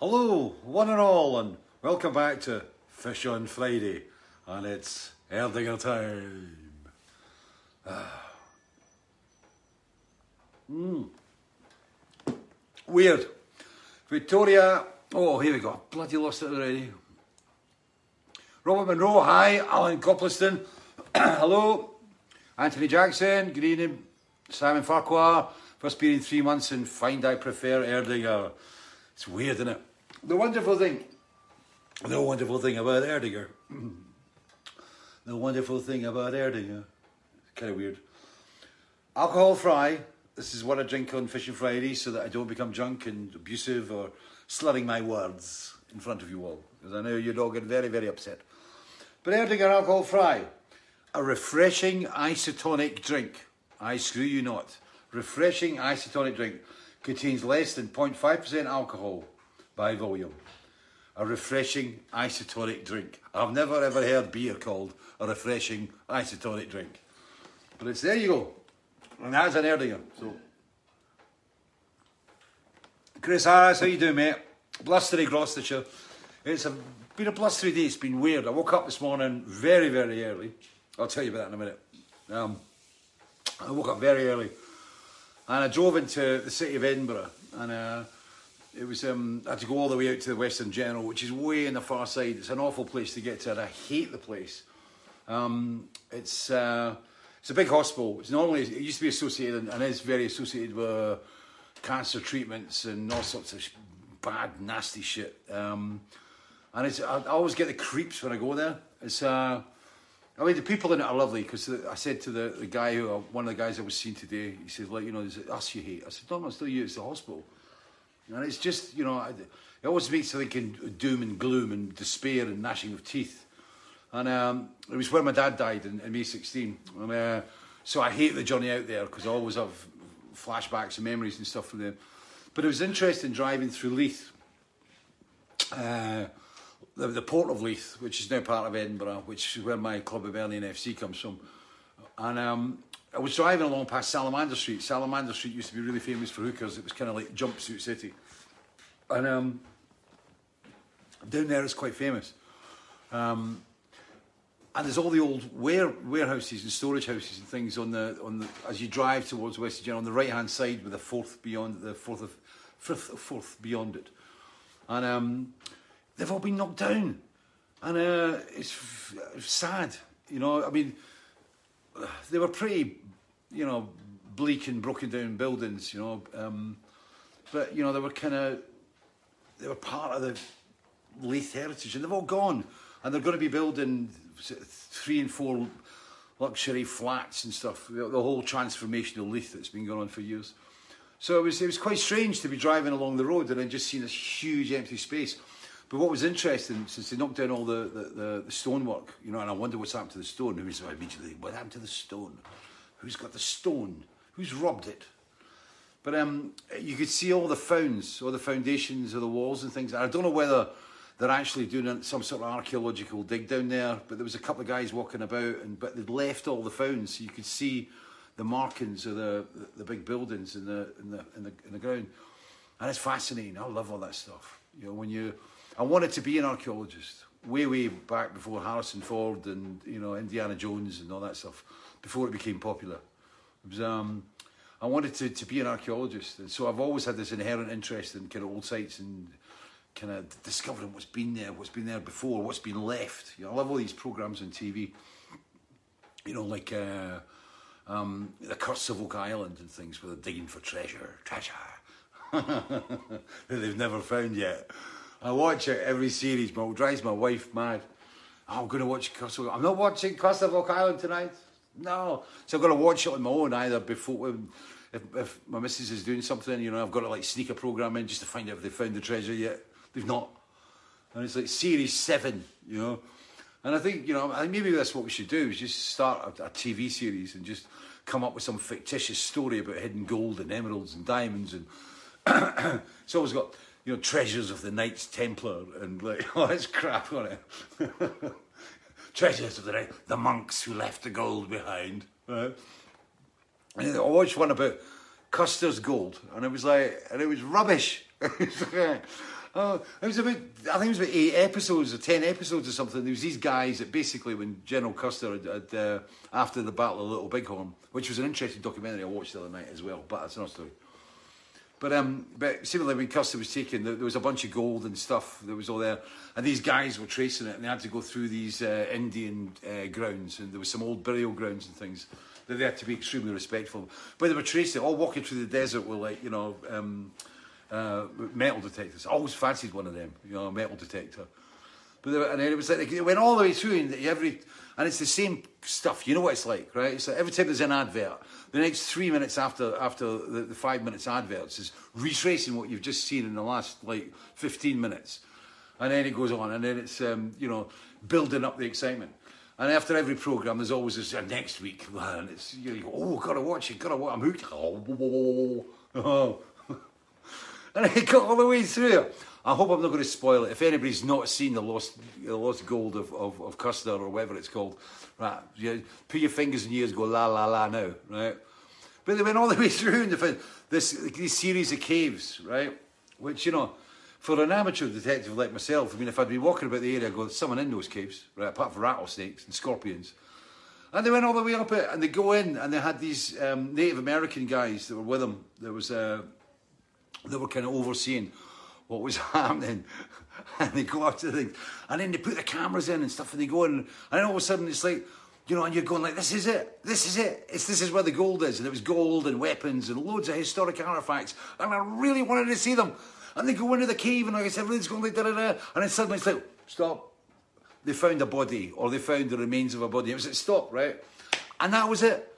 Hello, one and all, and welcome back to Fish on Friday, and it's Erdinger time. Mm. Weird. Victoria, oh, here we go. Bloody lost it already. Robert Monroe, hi. Alan Copliston, hello. Anthony Jackson, good evening. Simon Farquhar, first been in three months and find I prefer Erdinger. It's weird, isn't it? The wonderful thing, the wonderful thing about Erdinger, the wonderful thing about Erdinger, kind of weird. Alkoholfrei. This is what I drink on Fishing Friday so that I don't become drunk and abusive or slurring my words in front of you all. Because I know you'd all get very, very upset. But Erdinger Alkoholfrei, A refreshing isotonic drink. I screw you not. Refreshing isotonic drink contains less than 0.5% alcohol by volume. A refreshing isotonic drink. I've never ever heard beer called a refreshing isotonic drink. But it's there you go. And that's an Erdinger. So Chris Harris, how you doing, mate? Blustery Gloucestershire. It's a, been a blustery day. It's been weird. I woke up this morning very, very early. I'll tell you about that in a minute. Um, I woke up very early, and I drove into the city of Edinburgh, and uh, it was um, I had to go all the way out to the Western General, which is way in the far side. It's an awful place to get to, and I hate the place. Um, it's uh, it's a big hospital. It's normally it used to be associated and is very associated with cancer treatments and all sorts of bad, nasty shit. Um, and it's I, I always get the creeps when I go there. It's uh, I mean the people in it are lovely because I said to the, the guy who one of the guys I was seeing today, he said like you know, is us you hate? I said no, it's not you. It's the hospital. And it's just you know, it always makes you think in doom and gloom and despair and gnashing of teeth. And um, it was where my dad died in, in May 16. And, uh, so I hate the journey out there because I always have flashbacks and memories and stuff from there. But it was interesting driving through Leith, uh, the, the port of Leith, which is now part of Edinburgh, which is where my club Hibernian FC comes from. And um, I was driving along past Salamander Street. Salamander Street used to be really famous for hookers. It was kind of like Jumpsuit City. And um, down there it's quite famous. Um, and there's all the old ware, warehouses and storage houses and things on the on the as you drive towards West General on the right hand side with the Forth beyond the Forth of fifth Forth beyond it, and um, they've all been knocked down, and uh, it's f- sad, you know. I mean, they were pretty, you know, bleak and broken down buildings, you know, um, but you know they were kind of they were part of the Leith heritage, and they've all gone, and they're going to be building three and four luxury flats and stuff. The, whole transformation of Leith that's been going on for years. So it was it was quite strange to be driving along the road and then just seeing this huge empty space. But what was interesting, since they knocked down all the, the, the, the stonework, you know, and I wonder what's happened to the stone. Is immediately, what happened to the stone? Who's got the stone? Who's robbed it? But um, you could see all the founds, all the foundations of the walls and things. I don't know whether they're actually doing some sort of archaeological dig down there. But there was a couple of guys walking about, and but they'd left all the founds, so you could see the markings of the, the, the big buildings in the, in the in the in the ground. And it's fascinating. I love all that stuff. You know, when you, I wanted to be an archaeologist way way back before Harrison Ford and you know Indiana Jones and all that stuff, before it became popular. It was um. I wanted to, to be an archaeologist, and so I've always had this inherent interest in kind of old sites and kind of discovering what's been there, what's been there before, what's been left. You know, I love all these programs on TV. You know, like uh, um, the Curse of Oak Island and things where they're digging for treasure, treasure that they've never found yet. I watch it every series, but it drives my wife mad. Oh, I'm going to watch Curse of Oak. I'm not watching Curse of Oak Island tonight. No, so I've got to watch it on my own either before. If, if my missus is doing something, you know, I've got to like sneak a program in just to find out if they found the treasure yet. They've not. And it's like series seven, you know. And I think, you know, maybe that's what we should do is just start a, a TV series and just come up with some fictitious story about hidden gold and emeralds and diamonds and it's always got, you know, treasures of the Knights Templar and like all this crap on it. treasures of the day, the monks who left the gold behind. Right? And I watched one about Custer's gold, and it was like, and it was rubbish. Oh, it was about, I think it was about eight episodes or ten episodes or something. There was these guys that basically, when General Custer had, had uh, after the Battle of Little Bighorn, which was an interesting documentary I watched the other night as well, but that's another story. But um, but similarly, when Custer was taken, there, there was a bunch of gold and stuff that was all there, and these guys were tracing it, and they had to go through these uh, Indian uh, grounds, and there was some old burial grounds and things that they had to be extremely respectful. But they were tracing, it, all walking through the desert with like you know. Um, uh, metal detectors. I always fancied one of them, you know, a metal detector. But were, and it was like it went all the way through, and every and it's the same stuff. You know what it's like, right? It's like every time there's an advert, the next three minutes after after the, the five minutes adverts is retracing what you've just seen in the last like fifteen minutes, and then it goes on, and then it's um, you know building up the excitement. And after every program, there's always this uh, next week, and it's you, know, you go, oh, gotta watch it, gotta watch. I'm hooked. Oh, oh, and it got all the way through. I hope I'm not going to spoil it. If anybody's not seen the lost, the lost gold of, of, of Custer or whatever it's called, right? You put your fingers in your ears, go la la la now, right? But they went all the way through and they this this series of caves, right? Which you know, for an amateur detective like myself, I mean, if I'd been walking about the area, I'd go, someone in those caves, right? Apart from rattlesnakes and scorpions. And they went all the way up it, and they go in, and they had these um, Native American guys that were with them. There was uh, they were kind of overseeing what was happening. and they go after things. And then they put the cameras in and stuff and they go in. And then all of a sudden it's like, you know, and you're going like, this is it. This is it. It's, this is where the gold is. And it was gold and weapons and loads of historic artifacts. And I really wanted to see them. And they go into the cave and like I said, everything's going like da da da. And then suddenly it's like, stop. They found a body or they found the remains of a body. It was at stop, right? And that was it.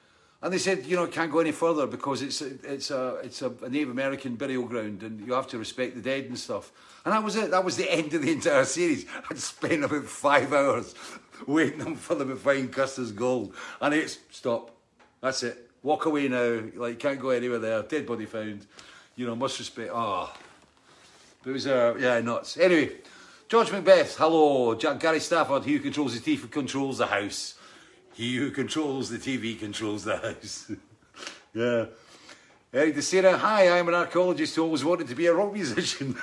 And they said, you know, it can't go any further because it's a, it's a it's a, Native American burial ground, and you have to respect the dead and stuff. And that was it. That was the end of the entire series. I'd spent about five hours waiting for them to find Custer's gold, and it's stop. That's it. Walk away now. Like can't go anywhere there. Dead body found. You know, must respect. Ah, oh. it was uh, yeah nuts. Anyway, George Macbeth. Hello, Jack Gary Stafford. Who controls the teeth controls the house. He who controls the TV controls the house. yeah. Eric DeSera, hi, I'm an archaeologist who always wanted to be a rock musician.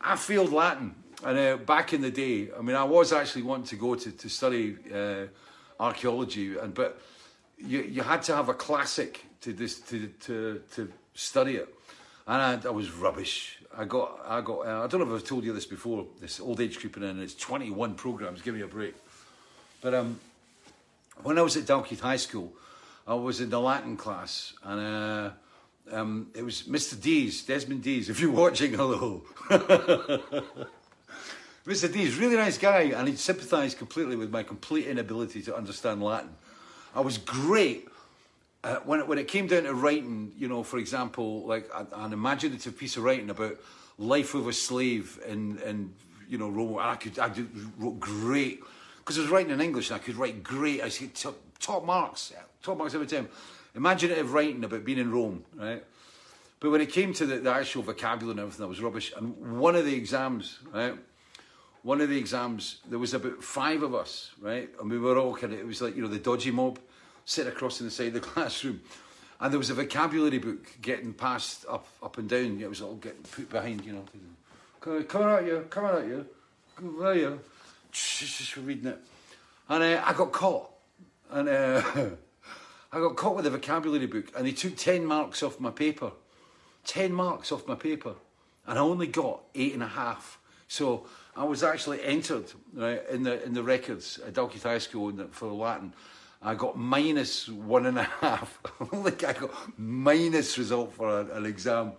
I failed Latin. And uh, back in the day, I mean, I was actually wanting to go to, to study uh, archaeology, and but you, you had to have a classic to this to, to, to study it. And I, I was rubbish. I got, I got, uh, I don't know if I've told you this before, this old age creeping in, it's 21 programs, give me a break. But um, when I was at Dalkeith High School, I was in the Latin class, and uh, um, it was Mr. Dees, Desmond Dees. If you're watching, hello. Mr. Dees, really nice guy, and he sympathised completely with my complete inability to understand Latin. I was great uh, when, it, when it came down to writing, you know, for example, like an imaginative piece of writing about life of a slave in, in you know, Rome, I could, I did, wrote great because I was writing in English and I could write great. I said top, top marks, top marks every time. Imaginative writing about being in Rome, right? But when it came to the, the actual vocabulary and everything, that was rubbish. And one of the exams, right? One of the exams, there was about five of us, right? And we were all kind of, it was like, you know, the dodgy mob sitting across in the side of the classroom. And there was a vocabulary book getting passed up up and down. It was all getting put behind, you know. Coming at you, coming at you, come at you reading it. And uh, I got caught. And uh, I got caught with a vocabulary book and they took 10 marks off my paper. 10 marks off my paper. And I only got eight and a half. So I was actually entered right, in the in the records at Dalkeith High School for Latin. I got minus one and a half. I got minus result for an exam.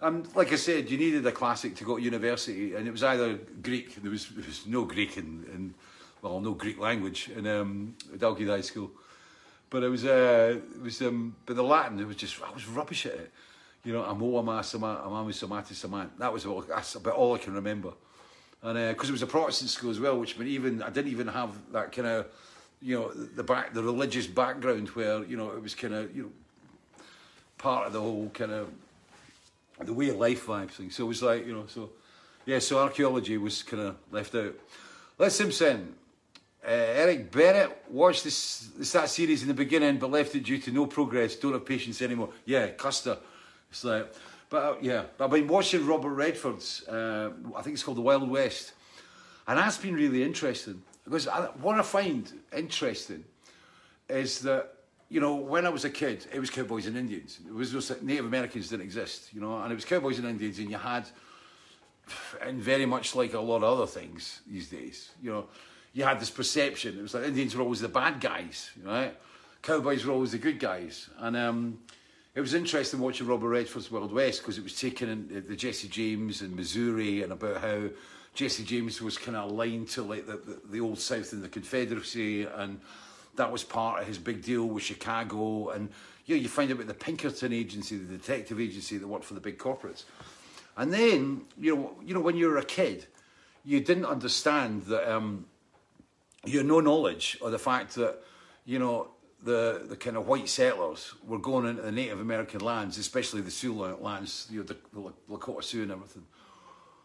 And like I said, you needed a classic to go to university, and it was either Greek. There was, there was no Greek in, in, well, no Greek language in um, Dalkeith High School, but it was, uh, it was, um, but the Latin, it was just, I was rubbish at it. You know, amo, ama, sama, amami, samati, saman. That was all, that's about all I can remember. And because uh, it was a Protestant school as well, which meant even I didn't even have that kind of, you know, the back, the religious background where you know it was kind of, you know, part of the whole kind of the way of life vibes thing. So it was like, you know, so yeah, so archaeology was kind of left out. Les Simpson, uh, Eric Bennett watched this, this that series in the beginning, but left it due to no progress. Don't have patience anymore. Yeah, Custer. It's like But uh, yeah, I've been watching Robert Redford's. Uh, I think it's called The Wild West, and that's been really interesting because I, what I find interesting is that you know when I was a kid, it was cowboys and Indians. It was just Native Americans didn't exist, you know, and it was cowboys and Indians, and you had, and very much like a lot of other things these days, you know, you had this perception. It was like Indians were always the bad guys, right? Cowboys were always the good guys, and um, it was interesting watching Robert Redford's Wild West because it was taking in the Jesse James and Missouri and about how Jesse James was kind of aligned to like the, the, the old South and the Confederacy, and that was part of his big deal with Chicago. And you know, you find out about the Pinkerton agency, the detective agency that worked for the big corporates. And then, you know, you know, when you were a kid, you didn't understand that um, you had no knowledge of the fact that, you know, the, the kind of white settlers were going into the Native American lands, especially the Sioux lands, you know, the, the Lakota Sioux and everything.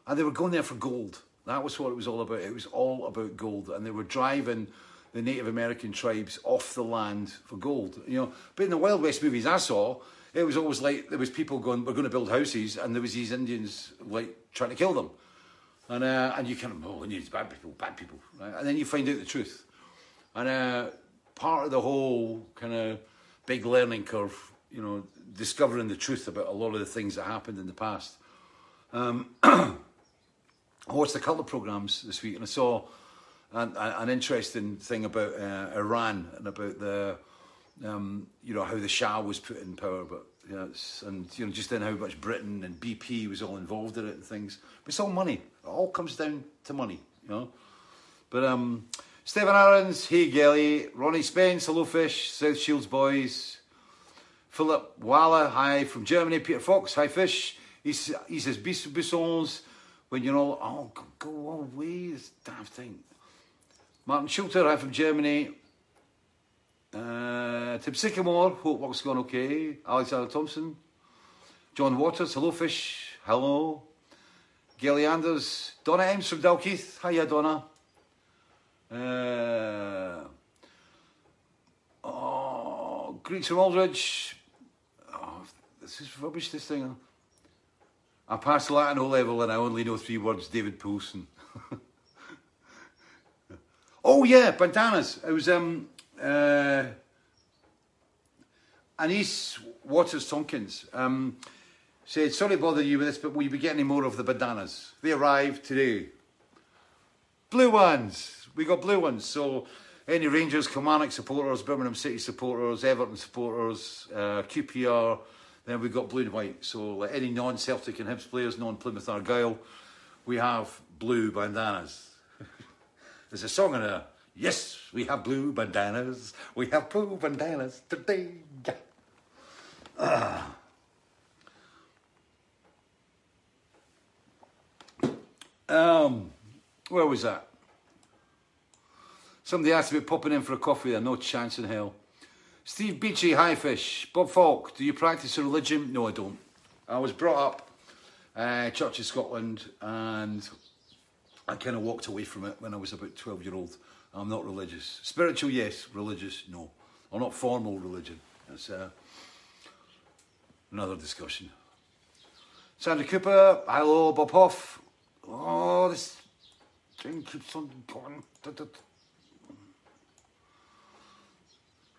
And they were going there for gold. That was what it was all about. It was all about gold. And they were driving the Native American tribes off the land for gold. You know, but in the Wild West movies I saw, it was always like there was people going, "We're going to build houses," and there was these Indians like trying to kill them, and uh, and you kind of, oh, Indians, bad people, bad people, right? and then you find out the truth, and uh, part of the whole kind of big learning curve, you know, discovering the truth about a lot of the things that happened in the past. Um, I watched couple of programs this week, and I saw an, an interesting thing about uh, Iran and about the, um, you know, how the Shah was put in power, but you know, and you know, just then how much Britain and BP was all involved in it and things. But it's all money. It all comes down to money, you know. But um, Stephen Aarons, hey Gelly, Ronnie Spence, hello fish, South Shields boys, Philip Waller, hi from Germany, Peter Fox, hi fish. He, he says Bissons when you're all, oh, go, go away, this damn thing. Martin Schulter, hi from Germany. Uh, Tim Sycamore, hope work's okay. Alexander Thompson. John Waters, hello fish, hello. Gelly Anders, Donna Ems from Dalkeith, hiya Donna. Uh, oh, Greeks from Aldridge. Oh, this is rubbish, this thing. I passed Latin O level and I only know three words David Poulsen. oh, yeah, bandanas. It was um, uh, Anise Waters Tompkins. Um, said, sorry to bother you with this, but will you be getting more of the bandanas? They arrived today. Blue ones we got blue ones. So any Rangers, Kilmarnock supporters, Birmingham City supporters, Everton supporters, uh, QPR, then we've got blue and white. So like any non-Celtic and Hibs players, non-Plymouth Argyle, we have blue bandanas. There's a song in there. Yes, we have blue bandanas. We have blue bandanas today. Ah. Um, where was that? Somebody asked about popping in for a coffee there. No chance in hell. Steve Beachy, hi fish. Bob Falk, do you practice a religion? No, I don't. I was brought up uh, Church of Scotland and I kind of walked away from it when I was about 12 year old. I'm not religious. Spiritual, yes. Religious, no. Or not formal religion. That's uh, another discussion. Sandra Cooper, hello, Bob Hoff. Oh, this thing keeps on going.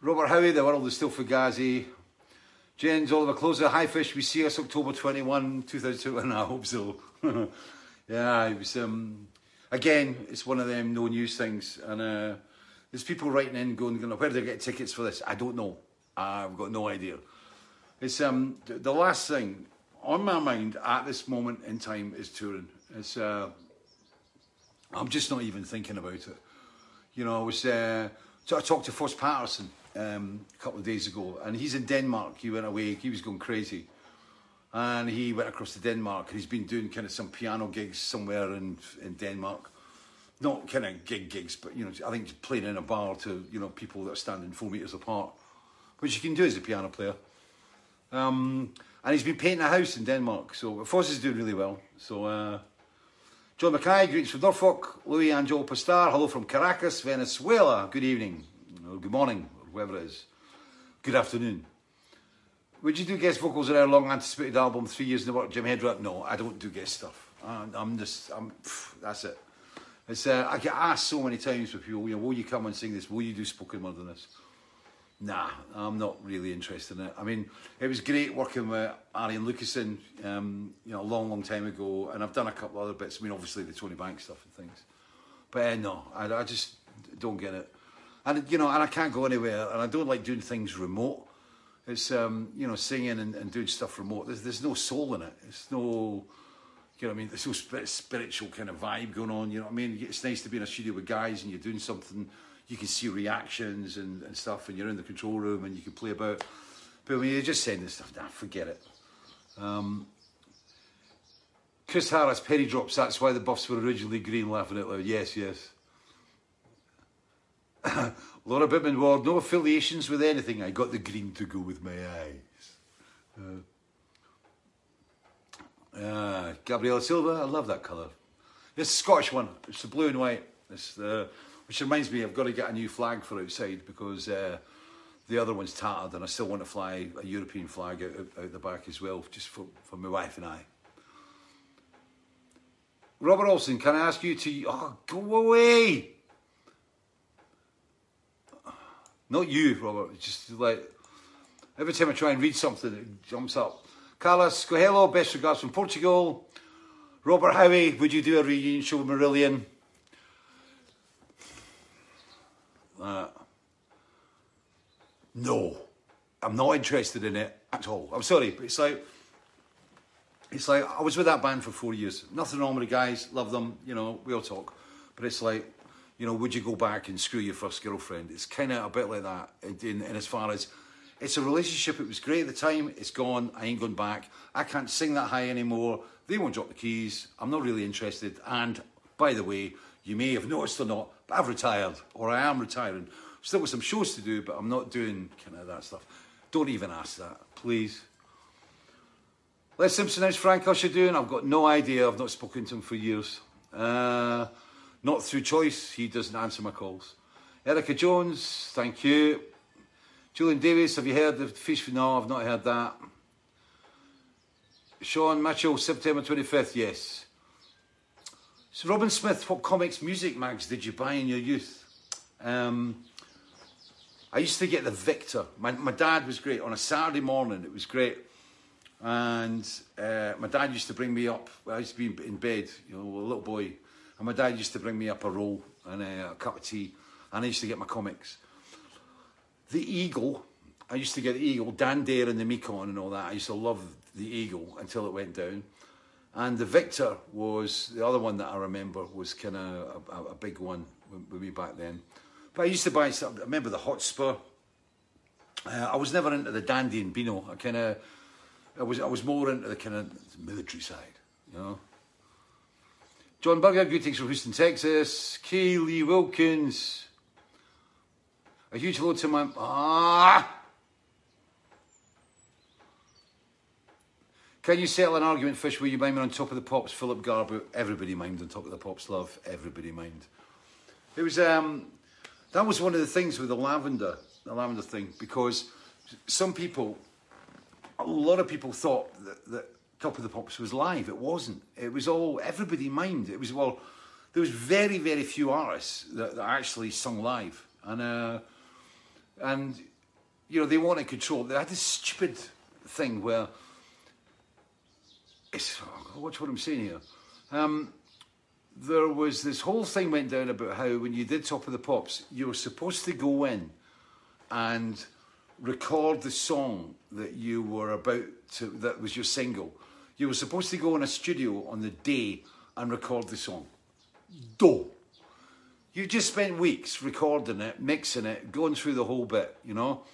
Robert Howie, the world is still fugazi. James Oliver Closer, Hi Fish, we see us October 21, 2002, and I hope so. yeah, it was, um, again, it's one of them no news things. And uh, there's people writing in going, where do they get tickets for this? I don't know. I've got no idea. It's um, the last thing on my mind at this moment in time is touring. It's, uh, I'm just not even thinking about it. You know, I was, uh, so I talked to Foss Paterson um, a couple of days ago, and he's in Denmark. He went away. He was going crazy, and he went across to Denmark. He's been doing kind of some piano gigs somewhere in in Denmark. Not kind of gig gigs, but you know, I think playing in a bar to you know people that are standing four meters apart, which you can do as a piano player. Um, and he's been painting a house in Denmark. So Foss is doing really well. So. Uh, John Mackay, greets from Norfolk. Louis Angel Pastar, hello from Caracas, Venezuela. Good evening, or good morning, or whoever it is. Good afternoon. Would you do guest vocals on our long anticipated album, Three Years in the Work, Jim Headrap? No, I don't do guest stuff. I'm, just, I'm, pff, that's it. It's, uh, I get asked so many times with people, you know, will you come and sing this? Will you do spoken word on this? Nah, I'm not really interested in it. I mean, it was great working with Arjen Lucassen, um, you know, a long, long time ago, and I've done a couple other bits. I mean, obviously the Tony Banks stuff and things, but uh, no, I, I just don't get it. And you know, and I can't go anywhere, and I don't like doing things remote. It's um, you know, singing and, and doing stuff remote. There's there's no soul in it. It's no, you know, what I mean, there's no spiritual kind of vibe going on. You know what I mean? It's nice to be in a studio with guys and you're doing something you can see reactions and, and stuff, and you're in the control room and you can play about. But when you're just sending stuff, nah, forget it. Um, Chris Harris, penny drops, that's why the buffs were originally green, laughing out loud. Yes, yes. Laura Bittman Ward, no affiliations with anything. I got the green to go with my eyes. Uh, uh, Gabriela Silva, I love that colour. A Scottish one. It's the blue and white. It's the which reminds me, I've got to get a new flag for outside because uh, the other one's tattered and I still want to fly a European flag out, out, out the back as well, just for, for my wife and I. Robert Olson, can I ask you to... Oh, go away! Not you, Robert. Just like... Every time I try and read something, it jumps up. Carlos, go hello, best regards from Portugal. Robert Howie, would you do a reunion show with Marillion? Uh, no, I'm not interested in it at all. I'm sorry, but it's like it's like I was with that band for four years. Nothing wrong with the guys, love them, you know, we all talk. But it's like, you know, would you go back and screw your first girlfriend? It's kind of a bit like that. In as far as it's a relationship, it was great at the time. It's gone. I ain't going back. I can't sing that high anymore. They won't drop the keys. I'm not really interested. And by the way, you may have noticed or not, but I've retired, or I am retiring. Still got some shows to do, but I'm not doing kind of that stuff. Don't even ask that, please. Les Simpson, how's Frank Usher doing? I've got no idea. I've not spoken to him for years. Uh, not through choice. He doesn't answer my calls. Erica Jones, thank you. Julian Davis, have you heard the Fish? No, I've not heard that. Sean Mitchell, September 25th, yes. So, Robin Smith, what comics music mags did you buy in your youth? Um, I used to get the Victor. My, my dad was great. On a Saturday morning, it was great. And uh, my dad used to bring me up. I used to be in bed, you know, a little boy. And my dad used to bring me up a roll and a, a cup of tea. And I used to get my comics. The Eagle, I used to get the Eagle, Dan Dare and the Mekon and all that. I used to love the Eagle until it went down. And the Victor was the other one that I remember was kind of a, a, big one with me back then. But I used to buy some, I remember the Hotspur. Uh, I was never into the Dandy and Beano. I kind of, I was, I was more into the kind of military side, you know. John Burger, greetings from Houston, Texas. Kaylee Wilkins. A huge hello to my, ah! Can you settle an argument, Fish, where you mind me on top of the pops, Philip Garbutt? Everybody mind on top of the pops, love. Everybody mind. It was, um, that was one of the things with the lavender, the lavender thing, because some people, a lot of people thought that, that Top of the Pops was live. It wasn't. It was all, everybody mind. It was, well, there was very, very few artists that, that actually sung live. And, uh, and, you know, they wanted control. They had this stupid thing where it's, oh, watch what I'm saying here. Um, there was this whole thing went down about how when you did Top of the Pops, you were supposed to go in and record the song that you were about to, that was your single. You were supposed to go in a studio on the day and record the song. Do. You just spent weeks recording it, mixing it, going through the whole bit, you know?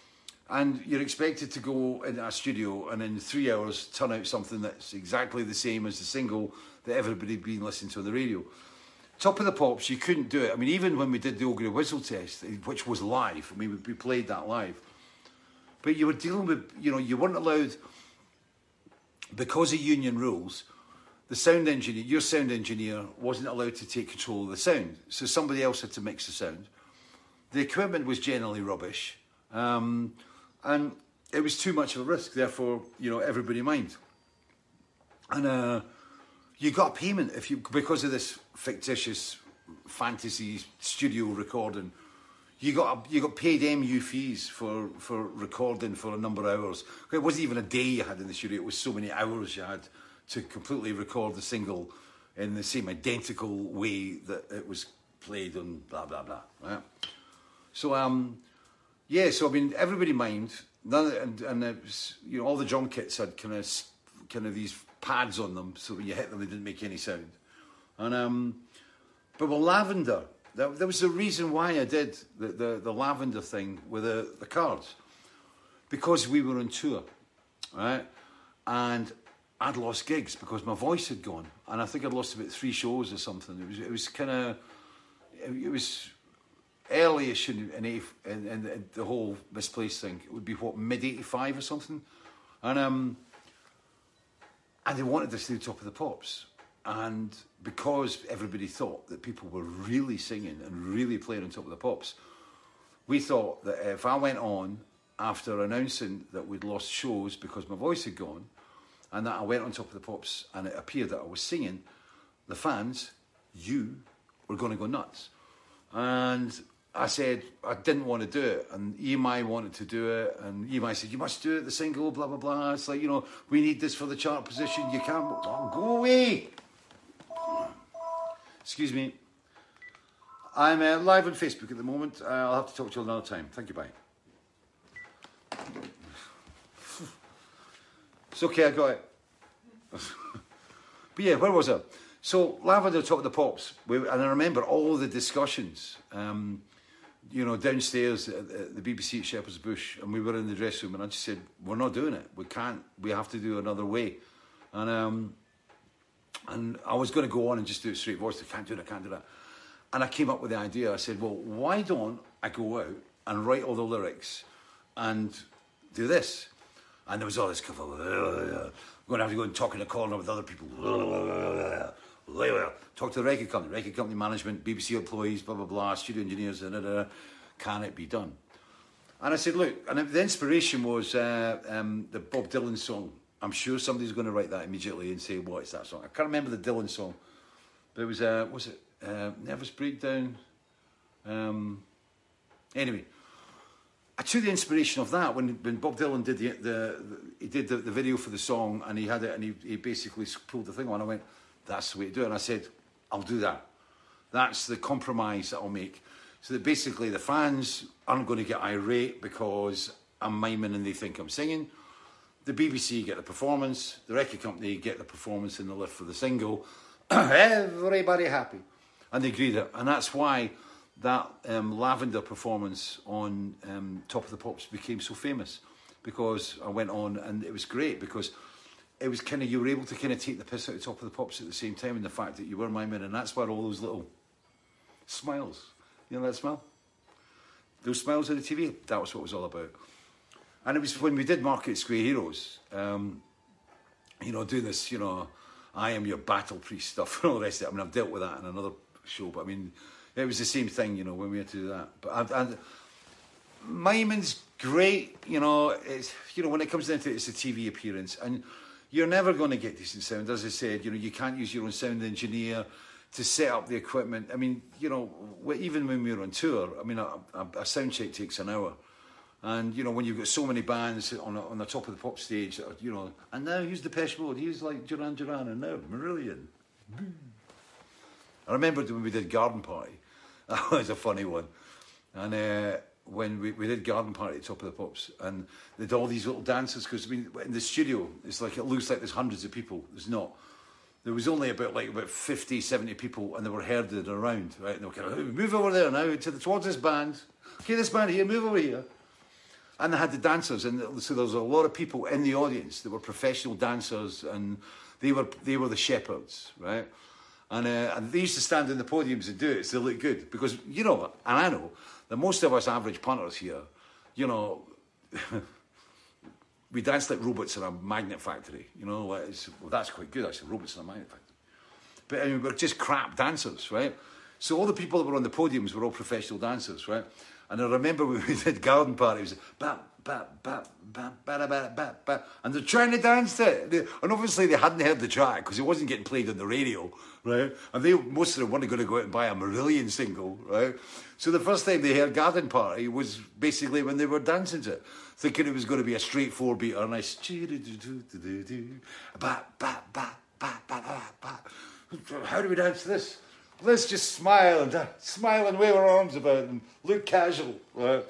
and you're expected to go in a studio and in three hours turn out something that's exactly the same as the single that everybody had been listening to on the radio. Top of the Pops, you couldn't do it. I mean, even when we did the Old Grey Whistle Test, which was live, I mean, we played that live. But you were dealing with, you know, you weren't allowed, because of union rules, the sound engineer, your sound engineer, wasn't allowed to take control of the sound. So somebody else had to mix the sound. The equipment was generally rubbish. Um, and it was too much of a risk. Therefore, you know, everybody mind. And uh, you got payment if you because of this fictitious fantasy studio recording. You got you got paid MU fees for for recording for a number of hours. It wasn't even a day you had in the studio. It was so many hours you had to completely record the single in the same identical way that it was played on blah blah blah. Right? So um, yeah. So I mean, everybody mind. None and and it was, you know all the drum kits had kind of kind of these pads on them, so when you hit them, they didn't make any sound. And um, but with lavender, there, there was a reason why I did the, the, the lavender thing with the, the cards, because we were on tour, right? And I'd lost gigs because my voice had gone, and I think I'd lost about three shows or something. It was it was kind of it, was earlyish in in, in, in, the whole misplaced thing. It would be what mid '85 or something, and um, and they wanted us to do Top of the Pops. And because everybody thought that people were really singing and really playing on Top of the Pops, we thought that if I went on after announcing that we'd lost shows because my voice had gone, and that I went on Top of the Pops and it appeared that I was singing, the fans, you, were going to go nuts. And I said I didn't want to do it, and EMI wanted to do it, and EMI said you must do it, the single, blah blah blah. It's like you know we need this for the chart position. You can't oh, go away. Excuse me. I'm uh, live on Facebook at the moment. Uh, I'll have to talk to you another time. Thank you. Bye. It's okay. I got it. but yeah, where was I? So Lavender Top of the Pops, and I remember all the discussions. Um, you know, downstairs at the BBC at Shepherd's Bush, and we were in the dressing room, and I just said, "We're not doing it. We can't. We have to do another way." And um, and I was going to go on and just do it straight voice. I can't do it. I can't do that. And I came up with the idea. I said, "Well, why don't I go out and write all the lyrics and do this?" And there was all this stuff. We're going to have to go and talk in a corner with other people. Talk to the record company, record company management, BBC employees, blah, blah, blah, studio engineers, da, da. Can it be done? And I said, look, and the inspiration was uh, um, the Bob Dylan song. I'm sure somebody's going to write that immediately and say, what is that song? I can't remember the Dylan song. But it was, uh, was it uh, Nervous Breakdown? Um, anyway, I took the inspiration of that when, when Bob Dylan did the, the, the he did the, the, video for the song and he had it and he, he basically pulled the thing on. I went, that's the way to do it. And I said, I'll do that. That's the compromise that I'll make. So that basically the fans aren't going to get irate because I'm miming and they think I'm singing. The BBC get the performance, the record company get the performance in the lift for the single. Everybody happy. And they agreed it. And that's why that um, lavender performance on um, Top of the Pops became so famous because I went on and it was great because it was kind of you were able to kind of take the piss out of Top of the Pops at the same time, and the fact that you were my miming, and that's why all those little smiles, you know that smile, those smiles on the TV, that was what it was all about. And it was when we did Market Square Heroes, um, you know, doing this, you know, I am your battle priest stuff and all the rest of it. I mean, I've dealt with that in another show, but I mean, it was the same thing, you know, when we had to do that. But I, I, miming's great, you know. It's you know when it comes down to it, it's a TV appearance, and you're never going to get decent sound. As I said, you know, you can't use your own sound engineer to set up the equipment. I mean, you know, even when we were on tour, I mean, a, a, a sound check takes an hour. And, you know, when you've got so many bands on, a, on the top of the pop stage, you know, and now he's Depeche Mode, he's like Duran Duran, and now Marillion. I remember when we did Garden Party. That was a funny one. And uh, when we, we did garden party at top of the pops and they did all these little dances because I mean in the studio it's like it looks like there's hundreds of people there's not there was only about like about 50 70 people and they were herded around right and they were kind of move over there now to the, towards this band okay this band here move over here and they had the dancers and so there was a lot of people in the audience that were professional dancers and they were they were the shepherds right and, uh, and they used to stand on the podiums and do it so they looked good because you know and I know that most of us average punters here, you know, we dance like robots in a magnet factory. You know, well, that's quite good actually, robots in a magnet factory. But I mean, we're just crap dancers, right? So all the people that were on the podiums were all professional dancers, right? And I remember we did garden party, it was bap, bap, bap, bap, bap, bap, bap, bap, and they're trying to dance to it. And obviously they hadn't heard the track because it wasn't getting played on the radio, right? And they most of them weren't going to go out and buy a Marillion single, right? So the first time they heard Garden Party was basically when they were dancing to it, thinking it was going to be a straight four beat or a nice bap, bap, bap, bap, bap, bap, bap. How do we dance to this? Let's just smile and dance, smile and wave our arms about and look casual. Right?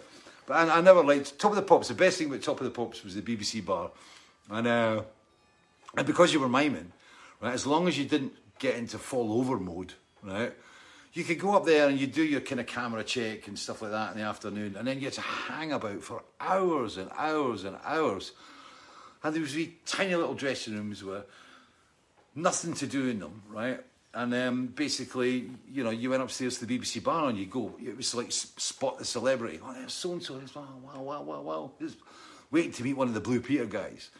But I, I never liked Top of the Pops. The best thing about Top of the Pops was the BBC bar, and uh, and because you were miming, right? As long as you didn't get into fall over mode, right? You could go up there and you do your kind of camera check and stuff like that in the afternoon, and then you had to hang about for hours and hours and hours. And there was these tiny little dressing rooms where nothing to do in them, right? And um, basically, you know, you went upstairs to the BBC bar and you go, it was like spot the celebrity. Oh, there's so and so. Wow, wow, wow, wow, wow. Just waiting to meet one of the Blue Peter guys.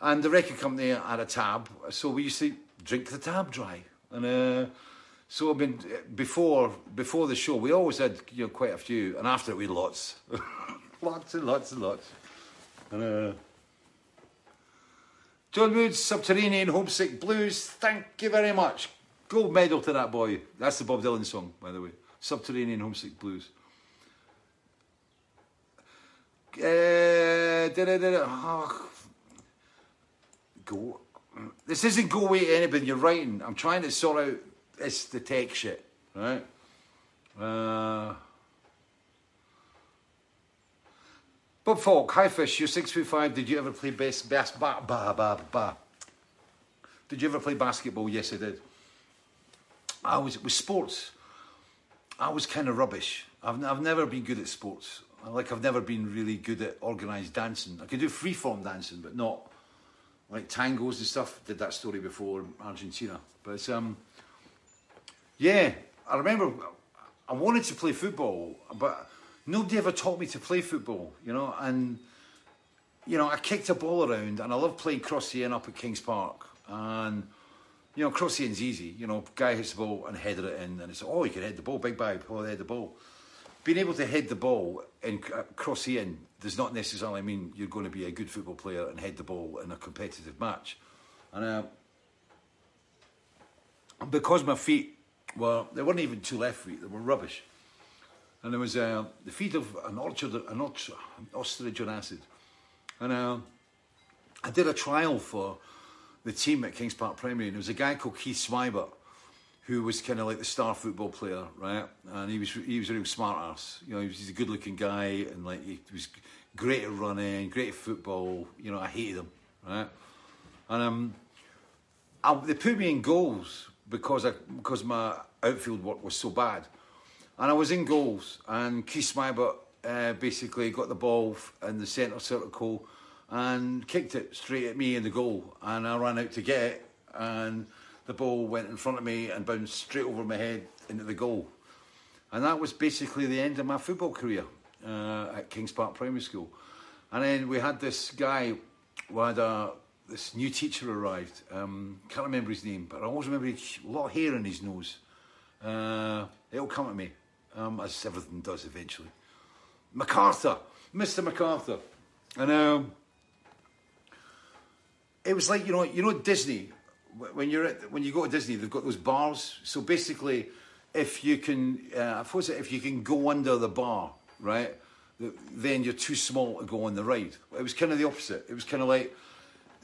And the record company had a tab, so we used to drink the tab dry. And uh, so I mean, before before the show, we always had you know quite a few, and after it we had lots, lots and lots and lots. And uh, John Woods, Subterranean Homesick Blues. Thank you very much. Gold medal to that boy. That's the Bob Dylan song, by the way. Subterranean Homesick Blues. Uh. Oh, go. This isn't go away to anybody. You're writing. I'm trying to sort out this the tech shit, right? Uh, Bob Falk, hi fish. You're six foot five. Did you ever play bas bas ba ba ba ba? Did you ever play basketball? Yes, I did. I was with sports. I was kind of rubbish. I've, I've never been good at sports. Like I've never been really good at organised dancing. I could do freeform dancing, but not like tangos and stuff. Did that story before in Argentina. But um, yeah, I remember I wanted to play football, but nobody ever taught me to play football. You know, and you know I kicked a ball around, and I love playing cross the end up at Kings Park, and you know, cross the end's easy. You know, guy hits the ball and headed it in, and it's oh, you can head the ball, big bag, oh, head the ball. Being able to head the ball and uh, cross end does not necessarily mean you're going to be a good football player and head the ball in a competitive match. And uh, because my feet were, they weren't even two left feet, they were rubbish. And there was uh, the feet of an orchard, an, orchard, an ostrich on acid. And uh, I did a trial for the team at Kings Park Primary, and there was a guy called Keith Swibert, who was kind of like the star football player, right? And he was he was a real smart ass. You know, he was he's a good looking guy, and like he was great at running, great at football. You know, I hated him, right? And um, I, they put me in goals because I because my outfield work was so bad, and I was in goals, and Keith Swibert uh, basically got the ball in the centre circle and kicked it straight at me in the goal, and I ran out to get it, and the ball went in front of me and bounced straight over my head into the goal, and that was basically the end of my football career uh, at Kings Park Primary School, and then we had this guy, we had a this new teacher arrived. Um, can't remember his name, but I always remember a lot of hair in his nose. Uh, it'll come to me, um, as everything does eventually. MacArthur, Mr. MacArthur, and um, it was like you know, you know Disney. When you're at, when you go to Disney, they've got those bars. So basically, if you can, uh, I suppose if you can go under the bar, right, then you're too small to go on the ride. It was kind of the opposite. It was kind of like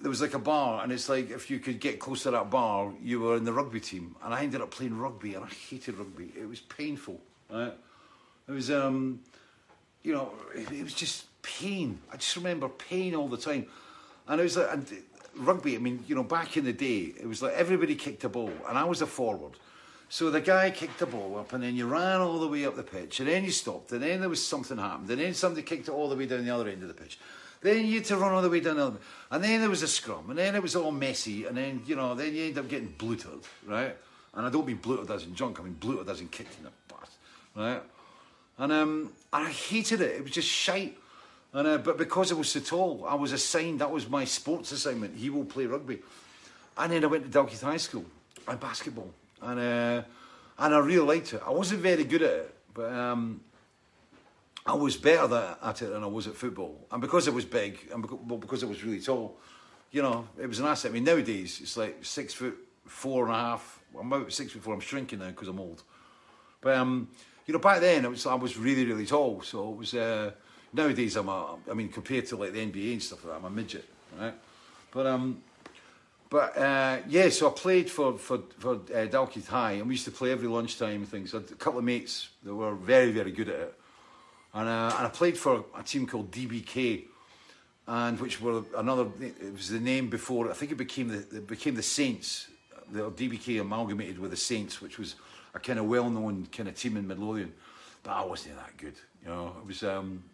there was like a bar, and it's like if you could get close to that bar, you were in the rugby team. And I ended up playing rugby, and I hated rugby. It was painful. Right? It was, um, you know, it, it was just pain. I just remember pain all the time. And it was like, and rugby, I mean, you know, back in the day, it was like everybody kicked a ball, and I was a forward. So the guy kicked the ball up, and then you ran all the way up the pitch, and then you stopped, and then there was something happened, and then somebody kicked it all the way down the other end of the pitch. Then you had to run all the way down the other, and then there was a scrum, and then it was all messy, and then you know, then you end up getting blutered, right? And I don't mean blutered as in junk, I mean blutered as in kicked in the butt, right? And um, and I hated it. It was just shite. And uh, but because I was so tall, I was assigned. That was my sports assignment. He will play rugby. And then I went to Dalkeith High School and basketball, and uh, and I really liked it. I wasn't very good at it, but um, I was better at it than I was at football, and because I was big and because, well, because I was really tall, you know, it was an asset. I mean, nowadays it's like six foot four and a half. I'm about six foot four. I'm shrinking now because I'm old. But um, you know, back then it was I was really really tall, so it was. Uh, nowadays I'm a, I mean, compared to like the NBA and stuff like that, I'm a midget, right? But um, but uh, yeah, so I played for for for uh, Dalkeith High, and we used to play every lunchtime and things. I had a couple of mates that were very very good at it, and uh, and I played for a team called DBK, and which were another. It was the name before. I think it became the it became the Saints. The DBK amalgamated with the Saints, which was a kind of well-known kind of team in Midlothian, but I wasn't that good. You know, it was, um,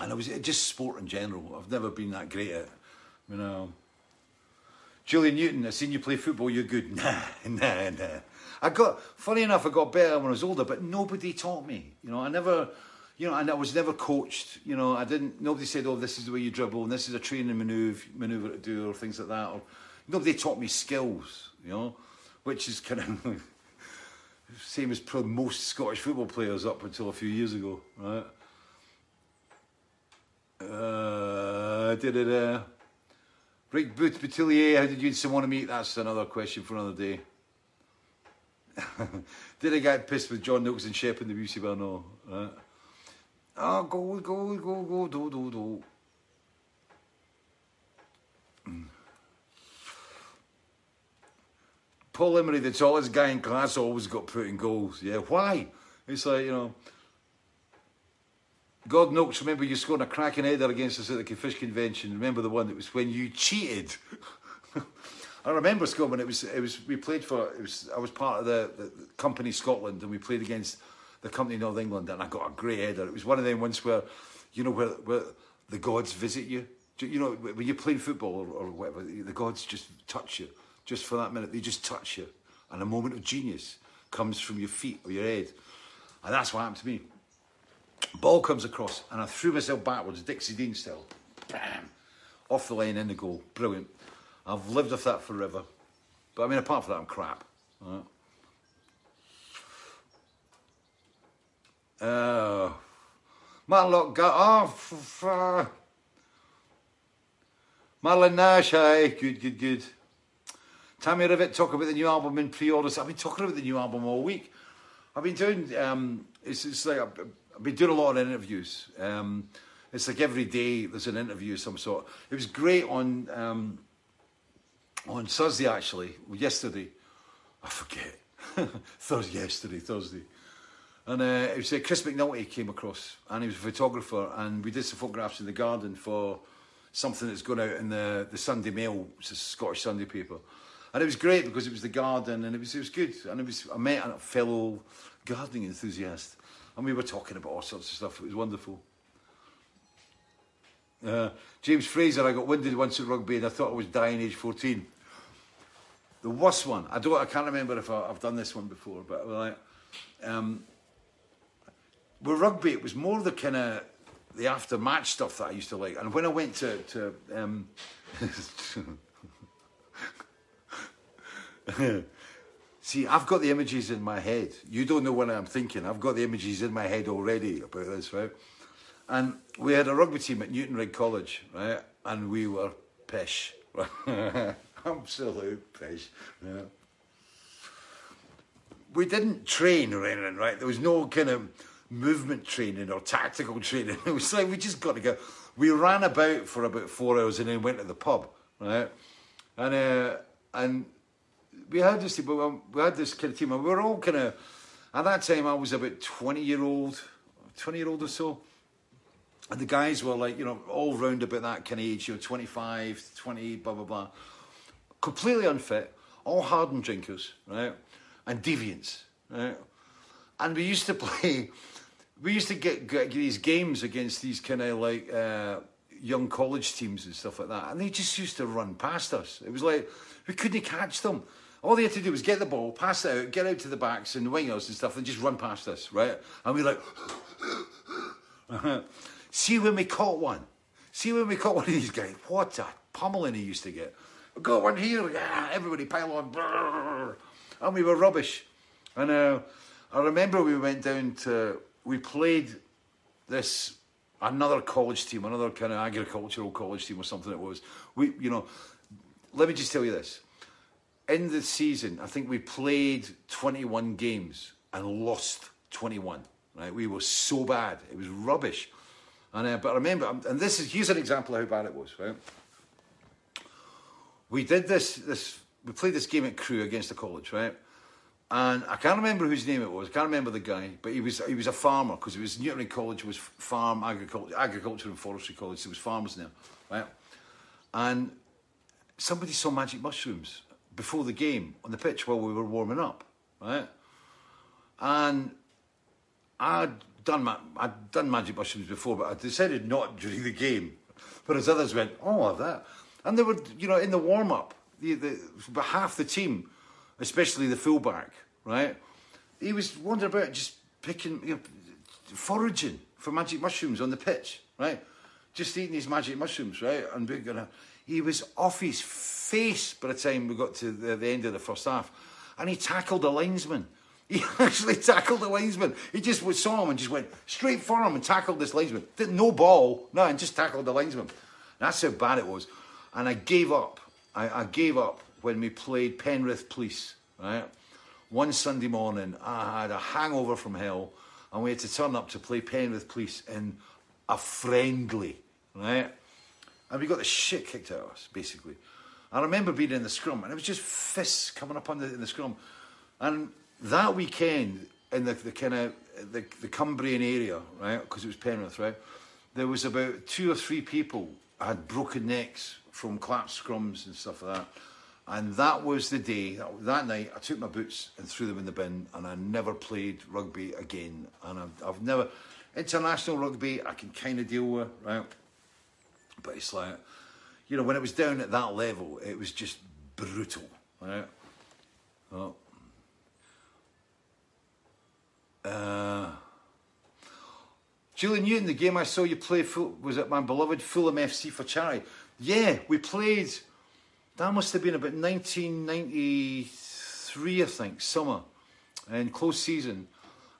and I was eh, just sport in general. I've never been that great at, you know. Julian Newton, I've seen you play football. You're good. Nah, nah, nah. I got funny enough. I got better when I was older, but nobody taught me. You know, I never, you know, and I was never coached. You know, I didn't. Nobody said, "Oh, this is the way you dribble, and this is a training maneuver, maneuver to do, or things like that." Or nobody taught me skills. You know, which is kind of same as probably most Scottish football players up until a few years ago, right? Uh? Uh, Right, Booth how did you and Simona meet? That's another question for another day. did I get pissed with John Noakes and Shep in the beauty bar? No. Right. Oh, go, go, go, go, do, do, do. Mm. Paul Emery, the tallest guy in class, always got put in goals. Yeah, why? It's like, you know, God Noakes, remember you scored a cracking header against us at the Fish Convention. Remember the one that was when you cheated? I remember when it was it was we played for it was I was part of the, the, the company Scotland and we played against the company North England and I got a great header. It was one of them ones where you know where where the gods visit you. You know when you're playing football or, or whatever, the gods just touch you just for that minute. They just touch you, and a moment of genius comes from your feet or your head, and that's what happened to me. Ball comes across, and I threw myself backwards, Dixie Dean style. Bam! Off the line in the goal. Brilliant. I've lived with that forever. But I mean, apart from that, I'm crap. Right? Uh, Matlock got off. Uh, Madeline Nash, hi. Good, good, good. Tammy Rivet, talk about the new album in pre-orders. I've been talking about the new album all week. I've been doing, um, it's, it's like, a, I've been doing a lot of interviews. Um, it's like every day there's an interview of some sort. It was great on um, on Thursday actually, yesterday. I forget. Thursday, yesterday, Thursday. And uh, it was uh, Chris McNulty came across, and he was a photographer, and we did some photographs in the garden for something that's going out in the, the Sunday Mail, it's a Scottish Sunday paper. And it was great because it was the garden, and it was it was good. And it was I met a fellow gardening enthusiast, and we were talking about all sorts of stuff. It was wonderful. Uh, James Fraser, I got winded once at rugby and I thought I was dying age 14. The worst one, I don't, I can't remember if I, have done this one before, but like, um, with rugby, it was more the kind of the after match stuff that I used to like. And when I went to, to um, See, I've got the images in my head. You don't know what I'm thinking. I've got the images in my head already about this, right? And we had a rugby team at Newtonrigg College, right? And we were pish. Absolute pish. Yeah. We didn't train or anything, right? There was no kind of movement training or tactical training. It was like we just got to go. We ran about for about four hours and then went to the pub, right? And uh, and we had this we had this kind of team, and we were all kind of at that time. I was about twenty year old, twenty year old or so, and the guys were like you know all round about that kind of age, you know, 25, 20, blah blah blah, completely unfit, all hardened drinkers, right, and deviants, right, and we used to play. We used to get, get these games against these kind of like uh, young college teams and stuff like that, and they just used to run past us. It was like we couldn't catch them. All they had to do was get the ball, pass it out, get out to the backs and the wingers and stuff, and just run past us, right? And we were like, see when we caught one. See when we caught one of these guys. What a pummeling he used to get. Got one here, yeah, everybody pile on, and we were rubbish. And uh, I remember we went down to, we played this another college team, another kind of agricultural college team or something it was. We, you know, let me just tell you this. In the season, I think we played 21 games and lost 21. Right, we were so bad. It was rubbish. And uh, but I remember, and this is here's an example of how bad it was. Right, we did this this we played this game at Crewe against the college, right? And I can't remember whose name it was. I can't remember the guy, but he was he was a farmer because it was Newton College was farm agriculture, agriculture and forestry college. So was farmers there, right? And somebody saw magic mushrooms before the game on the pitch while we were warming up, right? And I'd done ma- I'd done magic mushrooms before, but I decided not during the game. Whereas others went, "Oh, have that," and they were, you know, in the warm up, the, the half the team, especially the fullback, right? He was wandering about just picking, you know, foraging for magic mushrooms on the pitch, right? Just eating these magic mushrooms, right? And we're gonna. He was off his face by the time we got to the, the end of the first half, and he tackled a linesman. He actually tackled the linesman. He just saw him and just went straight for him and tackled this linesman. No ball, no, and just tackled the linesman. That's how bad it was. And I gave up. I, I gave up when we played Penrith Police, right? One Sunday morning, I had a hangover from hell, and we had to turn up to play Penrith Police in a friendly, right? And we got the shit kicked out of us, basically. I remember being in the scrum, and it was just fists coming up on the, in the scrum. And that weekend in the, the kind of the, the Cumbrian area, right, because it was Penrith, right, there was about two or three people had broken necks from collapsed scrums and stuff like that. And that was the day, that, night, I took my boots and threw them in the bin, and I never played rugby again. And I've, I've never, international rugby, I can kind of deal with, right? But it's like, you know, when it was down at that level, it was just brutal, right? Oh. Uh, Julian Newton, the game I saw you play was at my beloved Fulham FC for charity. Yeah, we played. That must have been about 1993, I think, summer, in close season,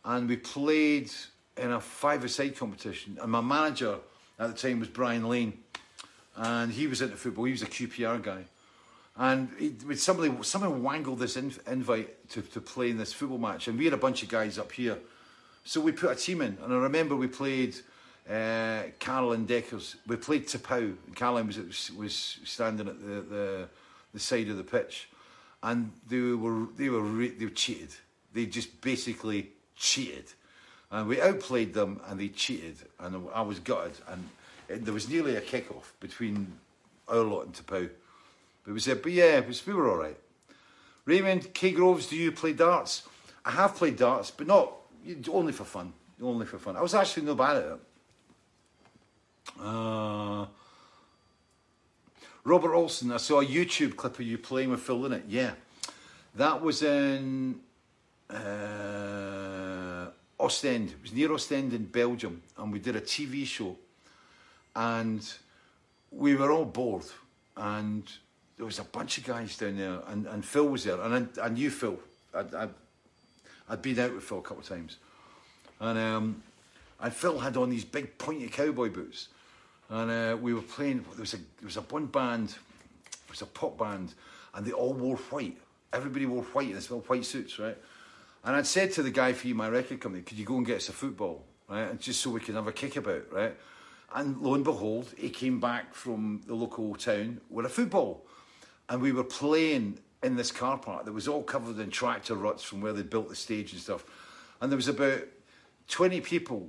and we played in a five-a-side competition. And my manager at the time was Brian Lane, and he was into football. He was a QPR guy, and he, somebody someone wangled this invite to, to play in this football match, and we had a bunch of guys up here, so we put a team in. And I remember we played uh, Caroline Deckers. We played Tapau. Caroline was was standing at the, the, the side of the pitch, and they were they were they were cheated. They just basically cheated, and we outplayed them, and they cheated, and I was gutted. And there was nearly a kick-off between our lot and Tapau. But we said, but yeah, it we were all right. Raymond K Groves, do you play darts? I have played darts, but not only for fun. Only for fun. I was actually no bad at it. Uh, Robert Olson, I saw a YouTube clip of you playing with Phil Lynott. Yeah, that was in uh, Ostend. It was near Ostend in Belgium, and we did a TV show, and we were all bored, and there was a bunch of guys down there, and, and Phil was there, and I, I knew Phil. I'd, I'd, I'd, been out with Phil a couple of times, and um, and Phil had on these big pointy cowboy boots, and uh, we were playing. There was a there was a one band, it was a pop band, and they all wore white. Everybody wore white, and they all white suits, right? And I'd said to the guy for my record company, "Could you go and get us a football, right? And just so we can have a kick about, right?" And lo and behold, he came back from the local town with a football, and we were playing in this car park that was all covered in tractor ruts from where they built the stage and stuff. And there was about 20 people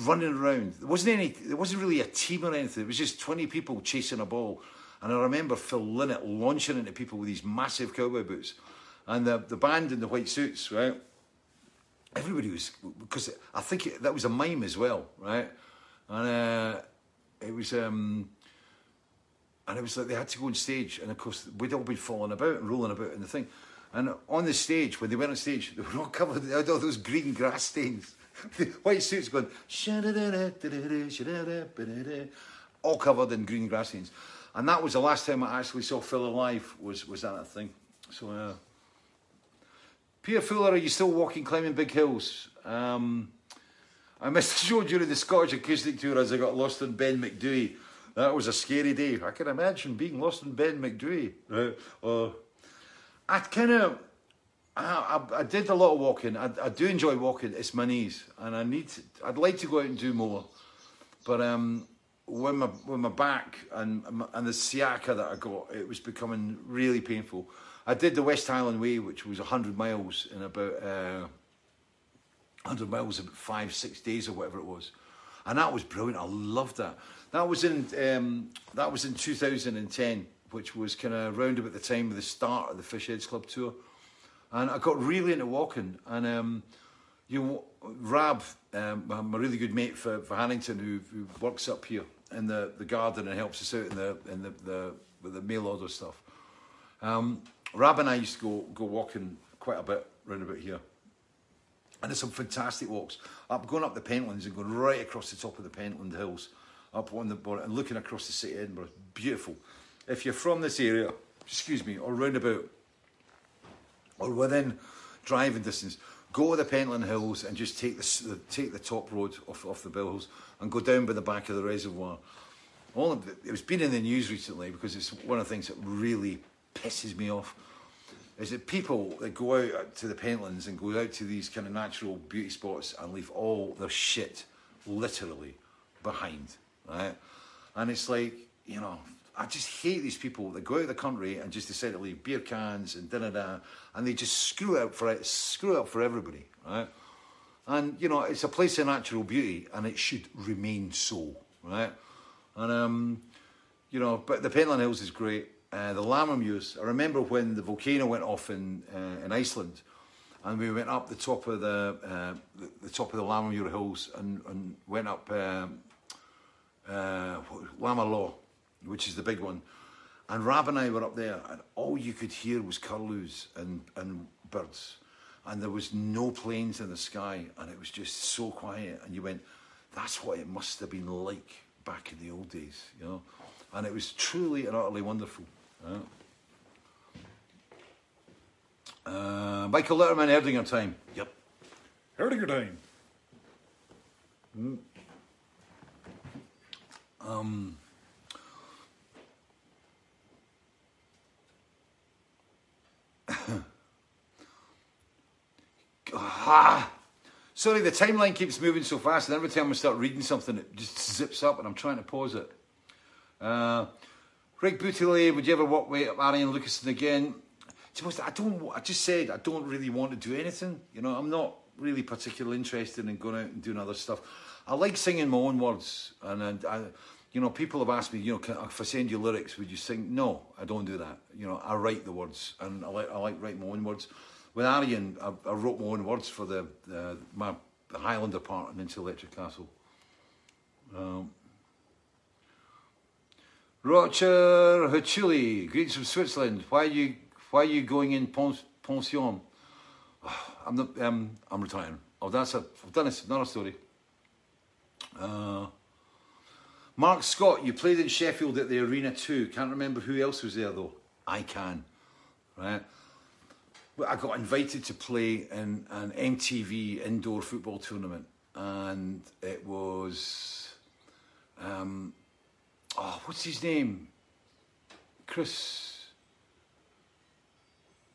running around. There wasn't any. There wasn't really a team or anything. It was just twenty people chasing a ball. And I remember Phil Lynott launching into people with these massive cowboy boots, and the the band in the white suits, right? Everybody was because I think it, that was a mime as well, right? And uh, it was. Um, and it was like they had to go on stage, and of course we'd all been falling about and rolling about in the thing. And on the stage, when they went on stage, they were all covered. Had all those green grass stains. white suits going, all covered in green grass stains. And that was the last time I actually saw Phil alive, was, was that thing. So, uh, Pierre Fuller, are you still walking, climbing big hills? Um, I missed a show during the Scottish Acoustic Tour as I got lost in Ben Macdui. That was a scary day. I can imagine being lost in Ben Macdui. Right? Uh, I kind of, I, I, I, did a lot of walking. I, I, do enjoy walking. It's my knees, and I need. To, I'd like to go out and do more, but um, when my when my back and and the sciatica that I got, it was becoming really painful. I did the West Highland Way, which was hundred miles in about. Uh, 100 miles about five, six days or whatever it was. And that was brilliant. I loved that. That was in um, that was in 2010, which was kind of around about the time of the start of the Fish Heads Club tour. And I got really into walking. And um, you know, Rab, um, my really good mate for, for Hannington, who, who works up here in the, the garden and helps us out in the in the, the with the mail order stuff. Um, Rab and I used to go go walking quite a bit round about here. And there's some fantastic walks. Up going up the Pentlands and going right across the top of the Pentland Hills, up on the border and looking across the city of Edinburgh. Beautiful. If you're from this area, excuse me, or round about, or within driving distance, go to the Pentland Hills and just take the, take the top road off, off the Bill Hills and go down by the back of the reservoir. All of it, it's been in the news recently because it's one of the things that really pisses me off is that people that go out to the Pentlands and go out to these kind of natural beauty spots and leave all their shit literally behind, right? And it's like, you know, I just hate these people that go out of the country and just decide to leave beer cans and da da da, and they just screw up for it, screw up for everybody, right? And you know, it's a place of natural beauty, and it should remain so, right? And um, you know, but the Pentland Hills is great. Uh, the Lammermuirs. I remember when the volcano went off in uh, in Iceland, and we went up the top of the uh, the, the, top of the Lammermuir hills and, and went up um, uh, Llama which is the big one. And Rab and I were up there, and all you could hear was curlews and, and birds. And there was no planes in the sky, and it was just so quiet. And you went, that's what it must have been like back in the old days, you know? And it was truly and utterly wonderful. Uh, Michael Letterman, Erdinger time. Yep. Erdinger time. Mm. Um, ah, sorry, the timeline keeps moving so fast, and every time I start reading something, it just zips up, and I'm trying to pause it. Uh, Rick Boutillier, would you ever walk with Arjen Lucassen again? I don't. I just said I don't really want to do anything. You know, I'm not really particularly interested in going out and doing other stuff. I like singing my own words, and, and I, you know, people have asked me, you know, can, if I send you lyrics, would you sing? No, I don't do that. You know, I write the words, and I like I like writing my own words. With Arian, I, I wrote my own words for the, the my Highlander part in Into Electric Castle. Um, Roger Hachuli, greetings from Switzerland. Why are you why are you going in pension? I'm not, um, I'm retiring. Oh, that's a I've done this. Another story. Uh, Mark Scott, you played in Sheffield at the Arena too. Can't remember who else was there though. I can, right? I got invited to play in an MTV indoor football tournament, and it was um, oh, what's his name? Chris.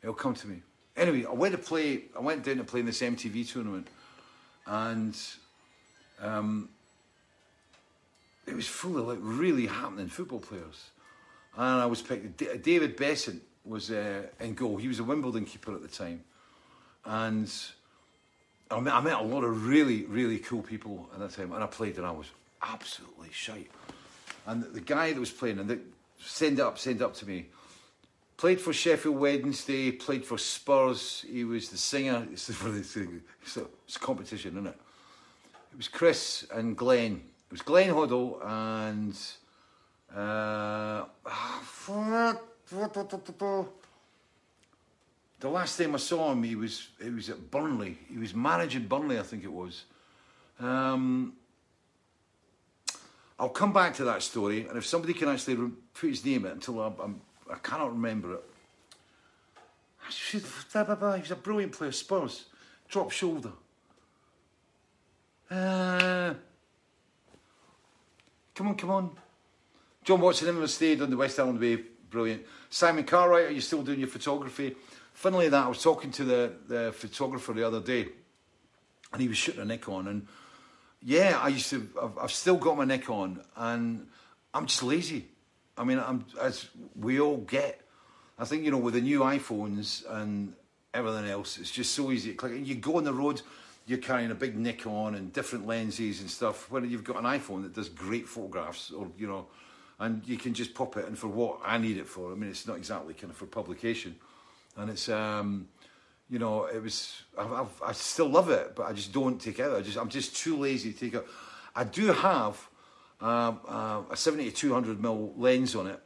He'll come to me. Anyway, I went to play. I went down to play in this MTV tournament, and um, it was full of like really happening football players. And I was picked. David Beasant was uh, in goal. He was a Wimbledon keeper at the time, and I met, I met a lot of really, really cool people at that time. And I played, and I was absolutely shite. And the guy that was playing, and they send it up, send it up to me. Played for Sheffield Wednesday, played for Spurs. He was the singer. It's for the so it's a competition, isn't it? It was Chris and Glenn. It was Glenn Hoddle and uh, the last time I saw him, he was he was at Burnley. He was managing Burnley, I think it was. Um, I'll come back to that story, and if somebody can actually put his name in until I'm, I'm, I cannot remember it. He was a brilliant player, Spurs. Drop shoulder. Uh, come on, come on. John Watson Inman stayed on the West Highland Way. Brilliant. Simon Cartwright, are you still doing your photography? Funnily that, I was talking to the, the photographer the other day, and he was shooting a Nikon, and yeah, I used to. I've, I've still got my Nikon, and I'm just lazy. I mean, I'm as we all get. I think you know with the new iPhones and everything else, it's just so easy to click. And you go on the road, you're carrying a big Nikon and different lenses and stuff. When you've got an iPhone that does great photographs, or you know, and you can just pop it. And for what I need it for, I mean, it's not exactly kind of for publication, and it's um, you know, it was. I've, I still love it, but I just don't take it out. I just, I'm just too lazy to take it. I do have um, uh, a 70 to 200 mil lens on it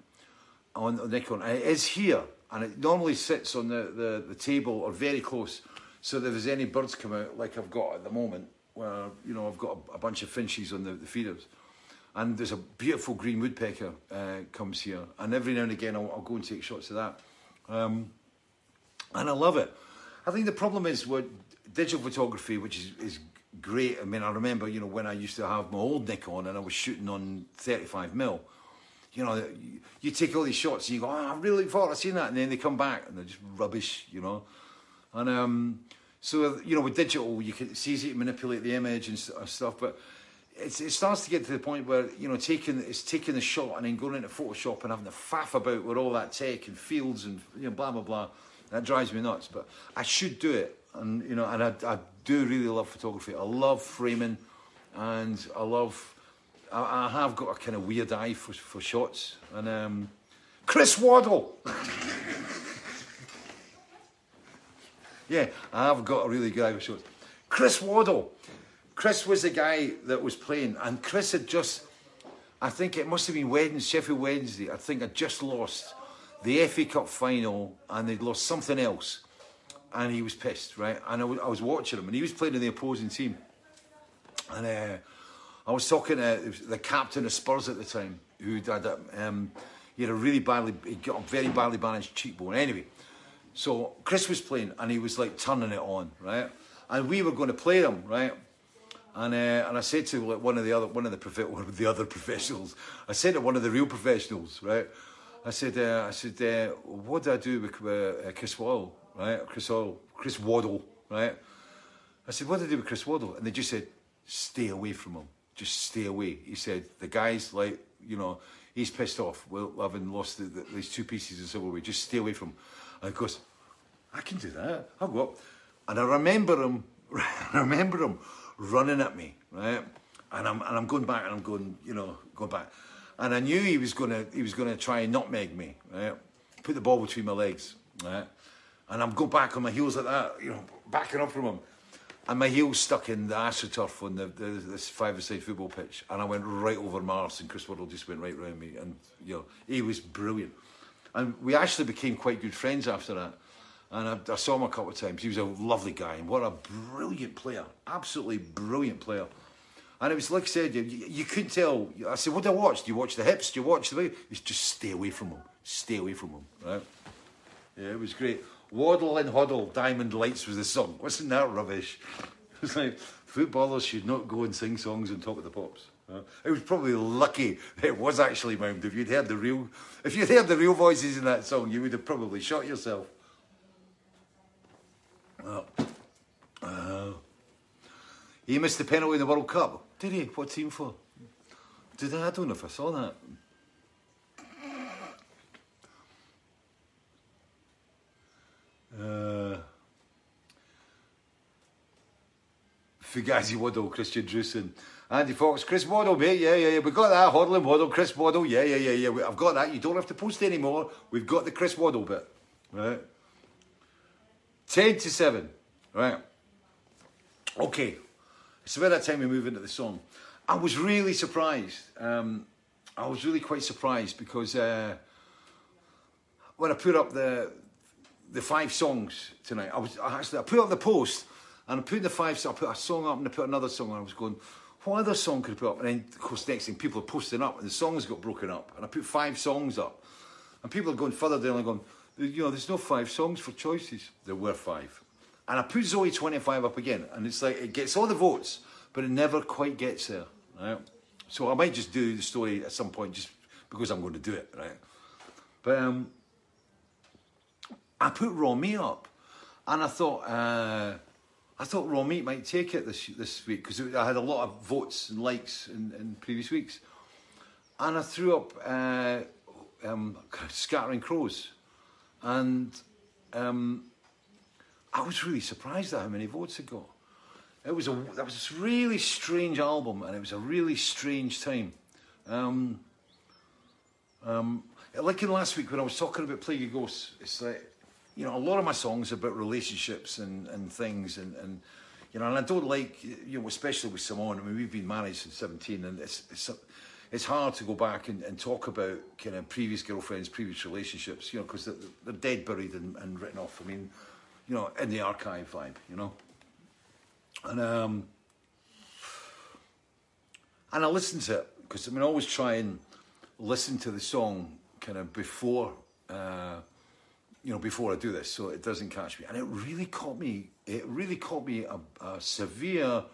on the Nikon. And it is here, and it normally sits on the, the, the table or very close. So if there's any birds come out, like I've got at the moment, where you know I've got a, a bunch of finches on the, the feeders, and there's a beautiful green woodpecker uh, comes here, and every now and again I'll, I'll go and take shots of that, um, and I love it. I think the problem is with digital photography, which is, is great. I mean, I remember, you know, when I used to have my old Nikon and I was shooting on 35 mil. You know, you, take all these shots and you go, oh, I really thought I'd seen that, and then they come back and they're just rubbish, you know. And um, so, you know, with digital, you can it's easy to manipulate the image and stuff, but it's, it starts to get to the point where you know taking it's taking the shot and then going into Photoshop and having to faff about with all that tech and fields and you know blah blah blah. That drives me nuts. But I should do it, and you know, and I, I do really love photography. I love framing, and I love. I, I have got a kind of weird eye for for shots, and um, Chris Waddle. yeah, I have got a really good eye for shots. Chris Waddle. Chris was the guy that was playing, and Chris had just. I think it must have been Wednesday, Sheffield Wednesday. I think I just lost the FA Cup final and they'd lost something else. And he was pissed, right? And I, w- I was watching him and he was playing in the opposing team. And uh, I was talking to the captain of Spurs at the time, who had um, he had a really badly, he got a very badly balanced cheekbone. Anyway, so Chris was playing and he was like turning it on, right? And we were going to play them, right? And uh, and I said to like one of the other one of the one of the other professionals, I said to one of the real professionals, right? I said, uh, I said, uh, what do I do with uh, Chris Waddle, right? Chris Waddle, Chris Waddle, right? I said, what do I do with Chris Waddle? And they just said, stay away from him. Just stay away. He said, the guy's like, you know, he's pissed off. Well, having lost the, the, these two pieces of silverware, just stay away from him. And of course, I can do that. I'll go up. And I remember him, I remember him running at me, right? And I'm, and I'm going back and I'm going, you know, going back and I knew he was gonna he was gonna try and nutmeg me, right? Put the ball between my legs, right? And I'm go back on my heels like that, you know, backing up from him. And my heels stuck in the astroturf on the, the this five-a-side football pitch, and I went right over Mars, and Chris Waddle just went right round me, and you know he was brilliant. And we actually became quite good friends after that. And I, I saw him a couple of times. He was a lovely guy, and what a brilliant player, absolutely brilliant player. And it was like I said, you, you couldn't tell. I said, what do I watch? Do you watch the hips? Do you watch the way? It's just stay away from them. Stay away from them, right? Yeah, it was great. Waddle and Hoddle, Diamond Lights was the song. Wasn't that rubbish? It's like, footballers should not go and sing songs on top of the pops. Uh, it was probably lucky it was actually mimed. If you'd heard the real, if you'd heard the real voices in that song, you would have probably shot yourself. Well, uh, he missed the penalty in the World Cup. Did he? What team for? Did I? I don't know if I saw that. Uh, Fugazi Waddle, Christian Drusen. Andy Fox, Chris Waddle, mate. Yeah, yeah, yeah. We got that. Hodling Waddle, Chris Waddle. Yeah, yeah, yeah, yeah. I've got that. You don't have to post anymore. We've got the Chris Waddle bit. Right. 10 to 7. Right. Okay. So by that time we move into the song, I was really surprised. Um, I was really quite surprised because uh, when I put up the the five songs tonight, I was I actually I put up the post and I put the five. So I put a song up and I put another song. And I was going, what other song could I put up? And then of course next thing people are posting up and the songs got broken up. And I put five songs up, and people are going further down and going, you know, there's no five songs for choices. There were five. And I put Zoe 25 up again, and it's like, it gets all the votes, but it never quite gets there, right? So I might just do the story at some point just because I'm going to do it, right? But um, I put raw meat up, and I thought uh, I thought raw meat might take it this this week because I had a lot of votes and likes in, in previous weeks, and I threw up uh, um, scattering crows, and um, I was really surprised at how many votes it got. It was a that was this really strange album, and it was a really strange time. Um, um, like in last week when I was talking about Plague of Ghosts, it's like you know a lot of my songs are about relationships and, and things, and, and you know, and I don't like you know especially with Simone. I mean, we've been married since seventeen, and it's it's it's hard to go back and, and talk about kind of previous girlfriends, previous relationships, you know, because they're, they're dead, buried, and, and written off. I mean, you know, in the archive vibe, you know. And um, and I listened to it because I mean I always try and listen to the song kind of before uh, you know before I do this, so it doesn't catch me. And it really caught me. It really caught me a, a severe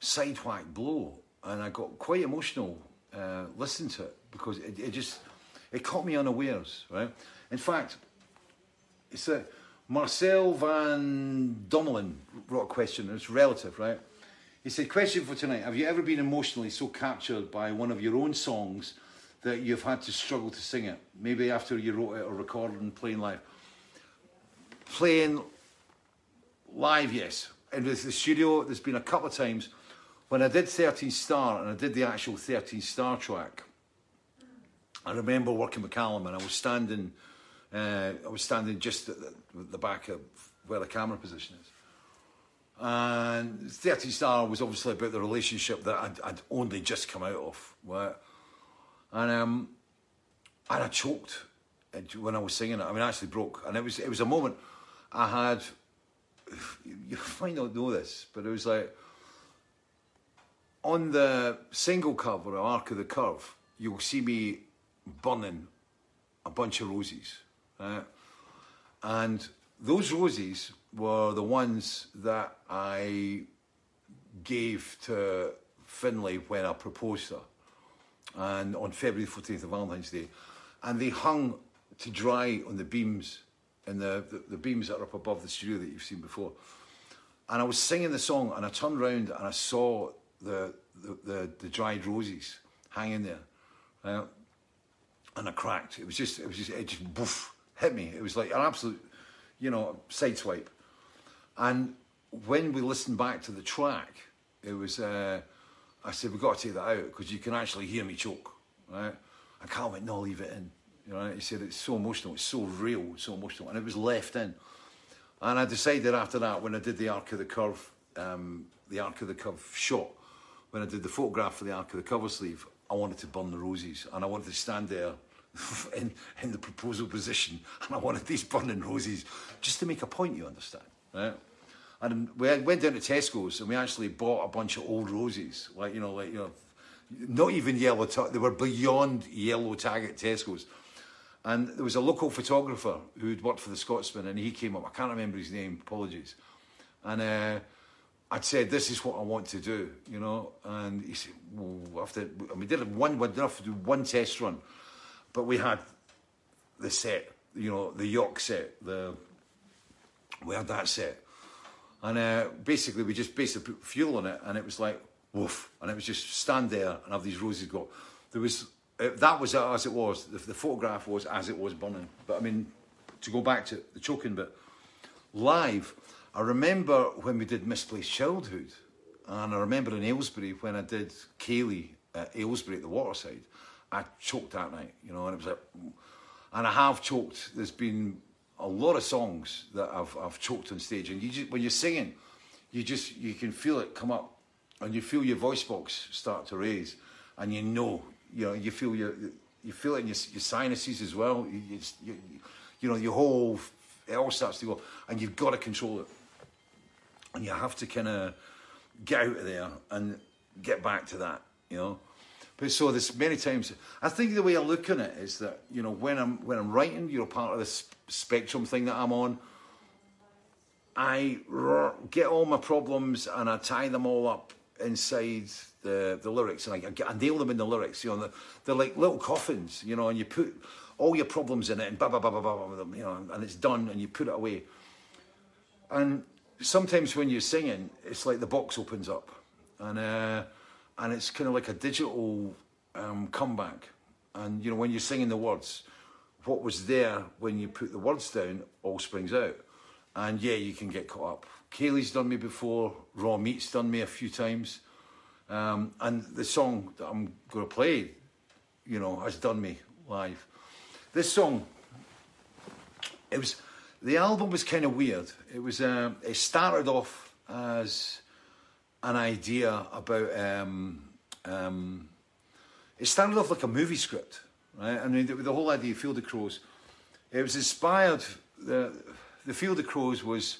sidewhack blow, and I got quite emotional uh, listening to it because it, it just it caught me unawares. Right. In fact, it's a Marcel van Dommelen wrote a question, it's relative, right? He said, Question for tonight Have you ever been emotionally so captured by one of your own songs that you've had to struggle to sing it? Maybe after you wrote it or recorded and playing live. Playing live, yes. In the studio, there's been a couple of times when I did 13 Star and I did the actual 13 Star track. I remember working with Calum and I was standing uh, I was standing just at the, the, back of where the camera position is. And 13 Star was obviously about the relationship that I'd, I'd only just come out of. Right? And, um, and I choked when I was singing it. I mean, I actually broke. And it was, it was a moment I had, you might not know this, but it was like, on the single cover of Arc of the Curve, you'll see me burning a bunch of roses. Uh, and those roses were the ones that I gave to Findlay when I proposed her. And on February 14th of Valentine's Day. And they hung to dry on the beams, and the, the, the beams that are up above the studio that you've seen before. And I was singing the song, and I turned around and I saw the, the, the, the dried roses hanging there. Uh, and I cracked. It was just, it was just, it just, boof hit me. It was like an absolute, you know, sideswipe. And when we listened back to the track, it was, uh, I said, we've got to take that out because you can actually hear me choke, right? And Carl went, no, leave it in. You know, he said, it's so emotional, it's so real, it's so emotional. And it was left in. And I decided after that, when I did the Arc of the Curve, um, the Arc of the Curve shot, when I did the photograph for the Arc of the cover sleeve, I wanted to burn the roses and I wanted to stand there in, in the proposal position, and I wanted these burning roses just to make a point, you understand, right? And we went down to Tesco's and we actually bought a bunch of old roses, like you know, like you know, not even yellow. they were beyond yellow tag at Tesco's. And there was a local photographer who'd worked for the Scotsman, and he came up. I can't remember his name. Apologies. And uh, I'd said, "This is what I want to do," you know. And he said, "Well, after mean, we did one, we did have to do one test run." But we had the set, you know, the York set, the we had that set, and uh, basically we just basically put fuel on it, and it was like woof, and it was just stand there and have these roses go. There was uh, that was as it was. The, the photograph was as it was burning. But I mean, to go back to the choking bit, live. I remember when we did Misplaced Childhood, and I remember in Aylesbury when I did Kayleigh at Aylesbury at the waterside. I choked that night, you know, and it was like, and I have choked. There's been a lot of songs that I've I've choked on stage, and you just when you're singing, you just you can feel it come up, and you feel your voice box start to raise, and you know, you know, you feel your you feel it in your, your sinuses as well. You, you, you know, your whole it all starts to go, and you've got to control it, and you have to kind of get out of there and get back to that, you know. But so there's many times. I think the way I look at it is that you know when I'm when I'm writing, you know, part of this spectrum thing that I'm on. I get all my problems and I tie them all up inside the the lyrics, and I, I, get- I nail them in the lyrics. You know, they're, they're like little coffins. You know, and you put all your problems in it, and blah blah blah blah, blah, blah you know, and it's done, and you put it away. And sometimes when you're singing, it's like the box opens up, and uh, and it's kind of like a digital um, comeback. And you know, when you're singing the words, what was there when you put the words down all springs out. And yeah, you can get caught up. Kayleigh's done me before. Raw Meat's done me a few times. Um, and the song that I'm going to play, you know, has done me live. This song it was the album was kind of weird. It was um, it started off as an idea about um, um, it started off like a movie script, right? I mean, the, the whole idea of Field of Crows, it was inspired. The the Field of Crows was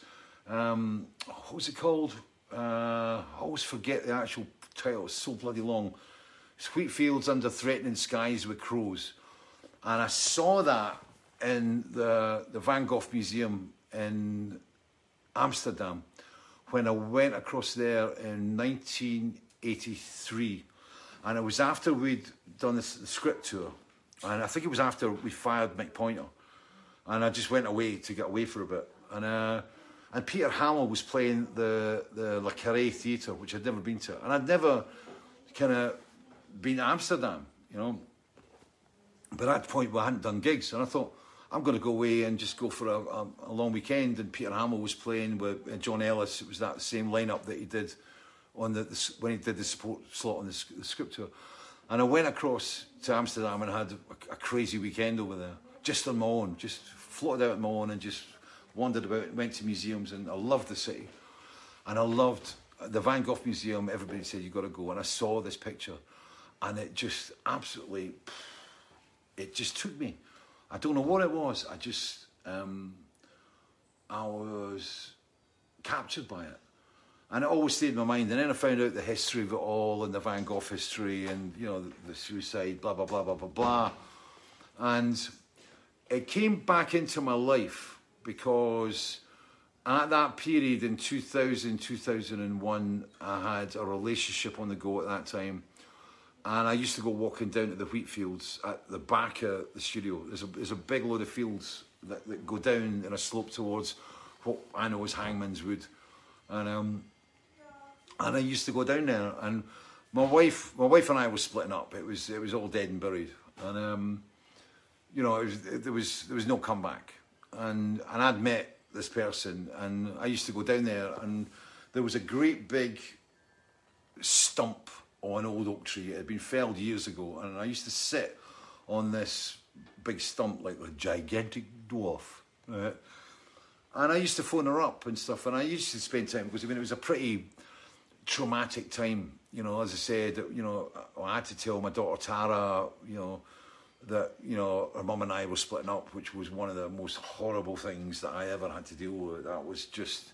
um, what was it called? Uh, I always forget the actual title. It's so bloody long. It's wheat fields under threatening skies with crows, and I saw that in the the Van Gogh Museum in Amsterdam when I went across there in 1983, and it was after we'd done this the script tour, and I think it was after we fired Mick Pointer, and I just went away to get away for a bit, and uh, and Peter Hammill was playing the the Le Carré Theatre, which I'd never been to, and I'd never kind of been to Amsterdam, you know. But at that point, we hadn't done gigs, and I thought I'm going to go away and just go for a, a, a long weekend. And Peter Hammill was playing with uh, John Ellis. It was that same lineup that he did on the, the when he did the support slot on the, the script tour. And I went across to Amsterdam and had a, a crazy weekend over there, just on my own, just floated out on my own and just wandered about, went to museums, and I loved the city. And I loved the Van Gogh Museum. Everybody said you've got to go, and I saw this picture, and it just absolutely, it just took me. I don't know what it was. I just, um, I was captured by it, and it always stayed in my mind. And then I found out the history of it all, and the Van Gogh history, and you know the, the suicide, blah blah blah blah blah blah, and it came back into my life because at that period in 2000 2001 i had a relationship on the go at that time and i used to go walking down to the wheat fields at the back of the studio. There's a, there's a big load of fields that, that go down in a slope towards what i know as hangman's wood. And um and i used to go down there and my wife my wife and i were splitting up. It was it was all dead and buried. And um you know, it was, it, there was there was no comeback, and and I'd met this person, and I used to go down there, and there was a great big stump on old oak tree. It had been felled years ago, and I used to sit on this big stump like a gigantic dwarf, right? And I used to phone her up and stuff, and I used to spend time because I mean it was a pretty traumatic time. You know, as I said, you know, I had to tell my daughter Tara, you know, that you know her mum and I were splitting up, which was one of the most horrible things that I ever had to deal with. That was just.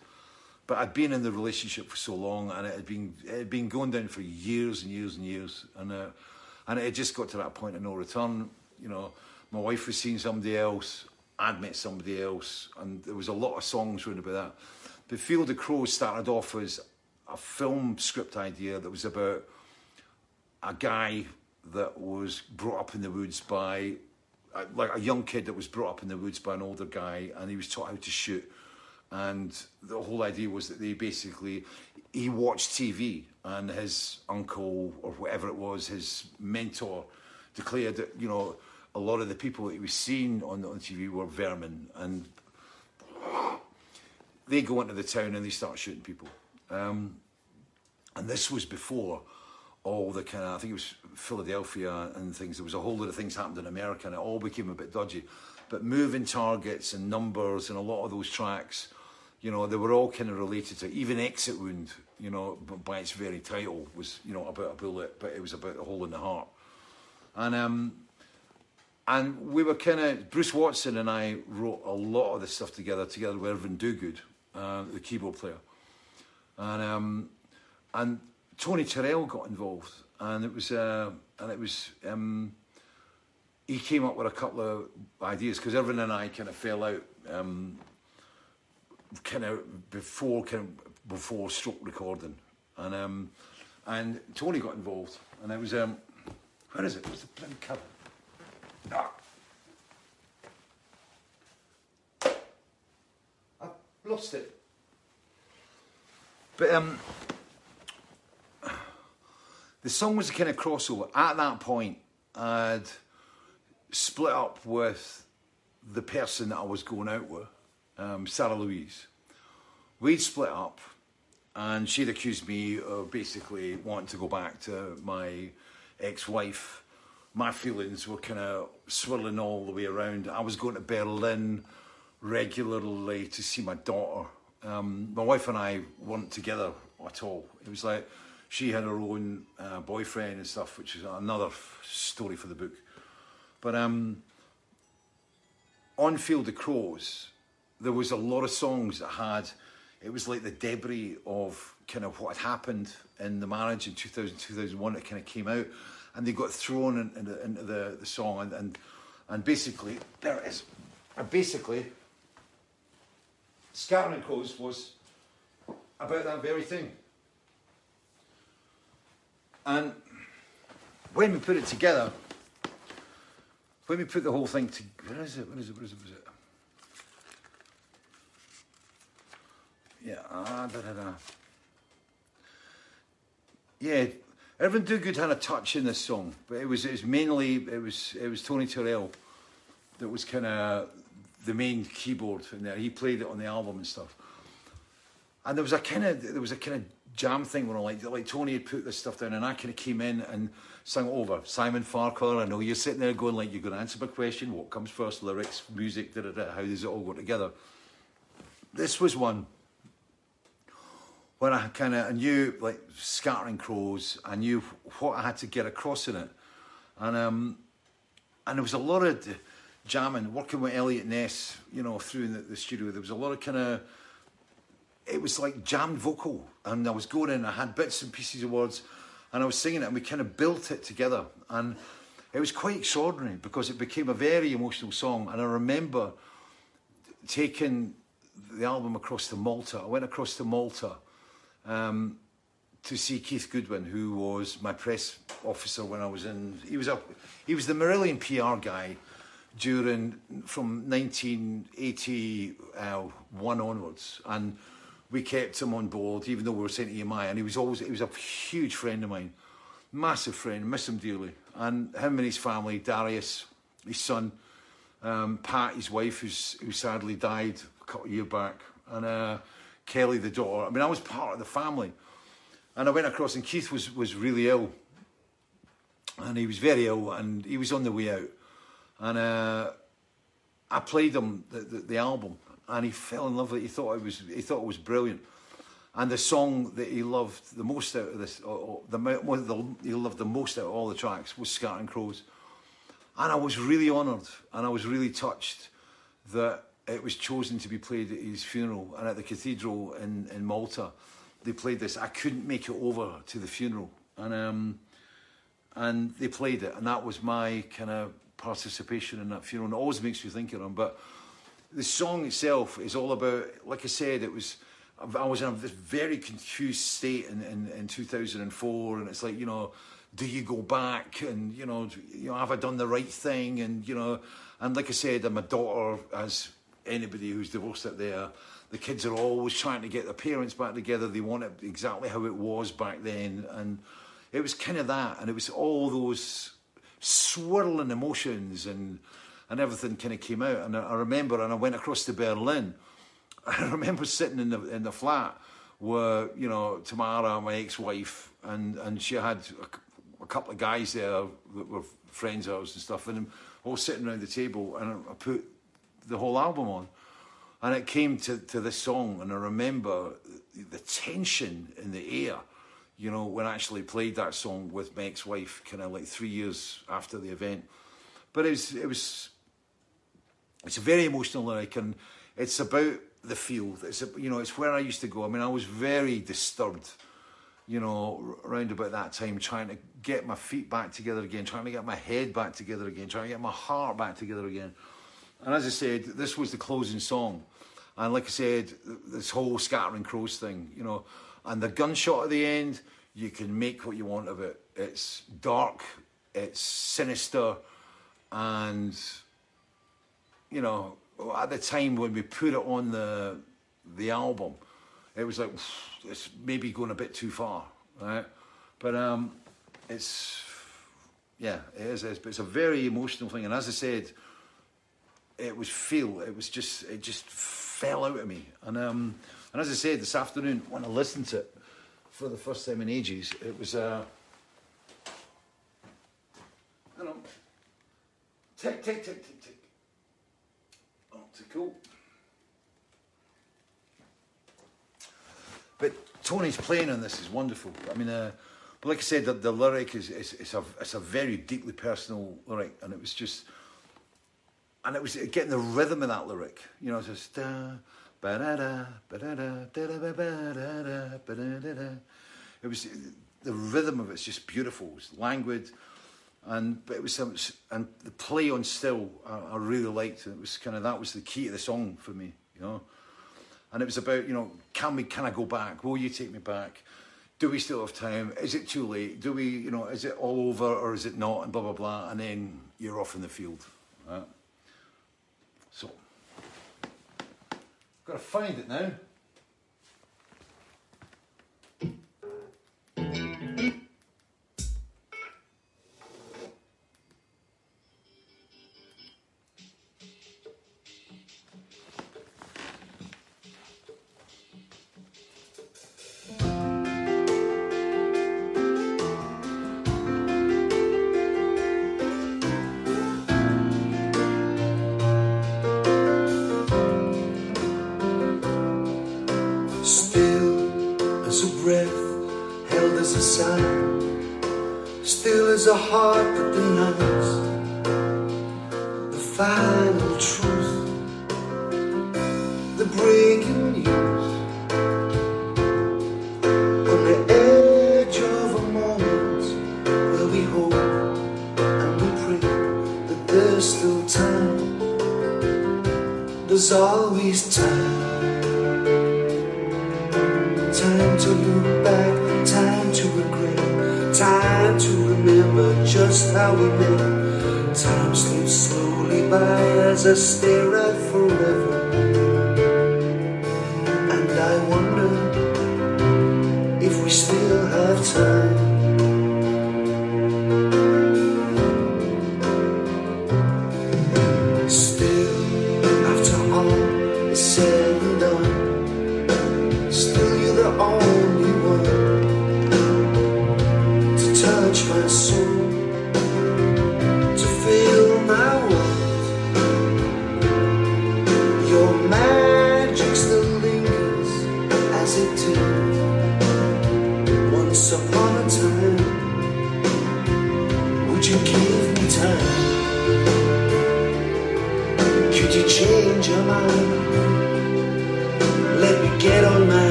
But I'd been in the relationship for so long, and it had been it had been going down for years and years and years, and uh, and it had just got to that point of no return. You know, my wife was seeing somebody else. I'd met somebody else, and there was a lot of songs written about that. The Field of Crows started off as a film script idea that was about a guy that was brought up in the woods by like a young kid that was brought up in the woods by an older guy and he was taught how to shoot and the whole idea was that they basically he watched TV and his uncle or whatever it was his mentor declared that you know a lot of the people that he was seeing on, on TV were vermin and they go into the town and they start shooting people um, and this was before all the kind of, I think it was Philadelphia and things. There was a whole lot of things happened in America and it all became a bit dodgy. But moving targets and numbers and a lot of those tracks, you know, they were all kind of related to even Exit Wound, you know, by its very title was, you know, about a bullet, but it was about a hole in the heart. And um, and we were kind of Bruce Watson and I wrote a lot of this stuff together, together with Irvin Dogood, uh, the keyboard player, and um, and Tony Turrell got involved, and it was uh, and it was um, he came up with a couple of ideas because Irvin and I kind of fell out, um, kind of before kind of before stroke recording, and um, and Tony got involved, and it was um, where is it? Where's the bloody cover? Ah. I've lost it. But um, the song was a kind of crossover. At that point, I'd split up with the person that I was going out with, um, Sarah Louise. We'd split up, and she'd accused me of basically wanting to go back to my ex-wife. My feelings were kind of swirling all the way around. I was going to Berlin regularly to see my daughter. Um, my wife and I weren't together at all. It was like she had her own uh, boyfriend and stuff, which is another f- story for the book. But um, on Field of Crows, there was a lot of songs that had, it was like the debris of kind of what had happened in the marriage in 2000, 2001 that kind of came out. And they got thrown in, into, into the, the song. And, and, and basically, there it is. And basically, Scattering Crows was about that very thing. And when we put it together, when we put the whole thing together, where is it? Where is it? Where is it? Where is it? Yeah, ah, da, da, da. Yeah, Irvin Duguid had a touch in this song, but it was it was mainly it was it was Tony Turrell that was kind of the main keyboard in there. He played it on the album and stuff. And there was a kind of there was a kind of jam thing where like like Tony had put this stuff down, and I kind of came in and sang over. Simon Farquhar, I know you're sitting there going like you're going to answer my question. What comes first? Lyrics, music, da da da. How does it all go together? This was one when I kind of knew like scattering crows. I knew what I had to get across in it, and um, and there was a lot of jamming, working with Elliot Ness, you know, through the, the studio. There was a lot of kind of it was like jammed vocal, and I was going in. I had bits and pieces of words, and I was singing it, and we kind of built it together, and it was quite extraordinary because it became a very emotional song. And I remember taking the album across to Malta. I went across to Malta um, to see Keith Goodwin, who was my press officer when I was in. He was a he was the Marillion PR guy during from 1981 onwards, and we kept him on board, even though we were sent to EMI. And he was always he was a huge friend of mine, massive friend, miss him dearly. And him and his family, Darius, his son, um, Pat, his wife, who's who sadly died a couple of years back, and uh, Kelly, the daughter. I mean, I was part of the family. And I went across, and Keith was was really ill, and he was very ill, and he was on the way out. And uh, I played him the, the, the album, and he fell in love with it. He thought it was he thought it was brilliant. And the song that he loved the most out of this, or, or the, the he loved the most out of all the tracks was Scattering Crows. And I was really honoured, and I was really touched that it was chosen to be played at his funeral and at the cathedral in, in Malta. They played this. I couldn't make it over to the funeral, and um, and they played it, and that was my kind of participation in that funeral. And it always makes me think of him. But the song itself is all about, like I said, it was. I was in this very confused state in, in, in 2004, and it's like you know, do you go back and you know, you know, have I done the right thing? And you know, and like I said, I'm daughter, as anybody who's divorced out there, the kids are always trying to get their parents back together. They want it exactly how it was back then, and it was kind of that, and it was all those swirling emotions and and everything kind of came out. And I, I remember, and I went across to Berlin. I remember sitting in the in the flat where you know Tamara, my ex-wife, and and she had a, a couple of guys there that were friends of ours and stuff, and all sitting around the table, and I put the whole album on. And it came to, to this song, and I remember the tension in the air, you know, when I actually played that song with my ex-wife, kind of like three years after the event. But it was, it was, it's a very emotional lyric, and it's about the field. It's, a, you know, it's where I used to go. I mean, I was very disturbed, you know, around about that time, trying to get my feet back together again, trying to get my head back together again, trying to get my heart back together again. And as I said, this was the closing song. And like I said, this whole scattering crows thing, you know, and the gunshot at the end, you can make what you want of it. It's dark, it's sinister, and you know, at the time when we put it on the the album, it was like it's maybe going a bit too far, right? But um, it's yeah, it is. It's, it's a very emotional thing, and as I said, it was feel. It was just it just fell out of me, and um, and as I said this afternoon when I listened to it for the first time in ages, it was uh, you know, tick tick tick tick tick. Oh, too cool. But Tony's playing on this is wonderful. I mean, uh, like I said, the, the lyric is, is it's a it's a very deeply personal lyric, and it was just, and it was uh, getting the rhythm of that lyric. You know, just uh, da ba da da ba da da da da ba da da ba da da da. It was the rhythm of it's just beautiful. It's languid, and but it was some and the play on still I, I really liked. It It was kind of that was the key to the song for me. You know and it was about you know can we can I go back? Will you take me back? Do we still have time? Is it too late? Do we you know is it all over or is it not? And blah blah blah. And then you're off in the field. Right? Got to find it now.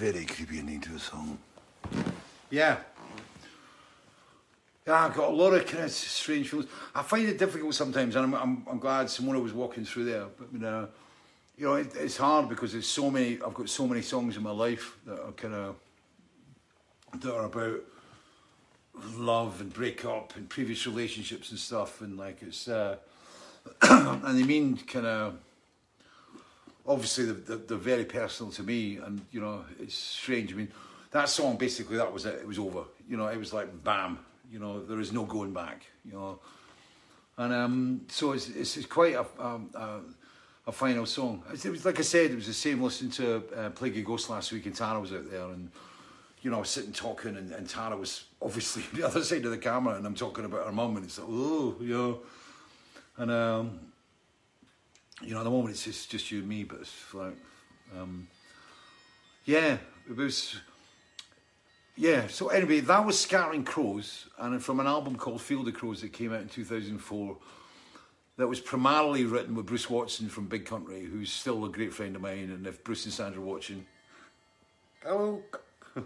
Very, creepy ending to a song. Yeah. Yeah, I've got a lot of kind of strange feelings. I find it difficult sometimes, and I'm, I'm, I'm glad Simona was walking through there. But, uh, you know, it, it's hard because there's so many, I've got so many songs in my life that are kind of, that are about love and break up and previous relationships and stuff. And like, it's, uh, and they mean kind of, obviously they're, very personal to me and you know it's strange. I mean that song basically that was it. It was over. You know it was like bam you know there is no going back you know. And um, so it's, it's, it's quite a, um, a, a final song. It was like i said it was the same listening to uh, plague of ghost last week and tara was out there and you know I was sitting talking and, and tara was obviously the other side of the camera and i'm talking about her mum and it's like oh you know. And um, you know, at the moment it's just, just you and me, but it's like, um, yeah, it was, yeah. So anyway, that was Scattering Crows, and from an album called Field of Crows that came out in 2004, that was primarily written with Bruce Watson from Big Country, who's still a great friend of mine, and if Bruce and Sandra are watching, hello,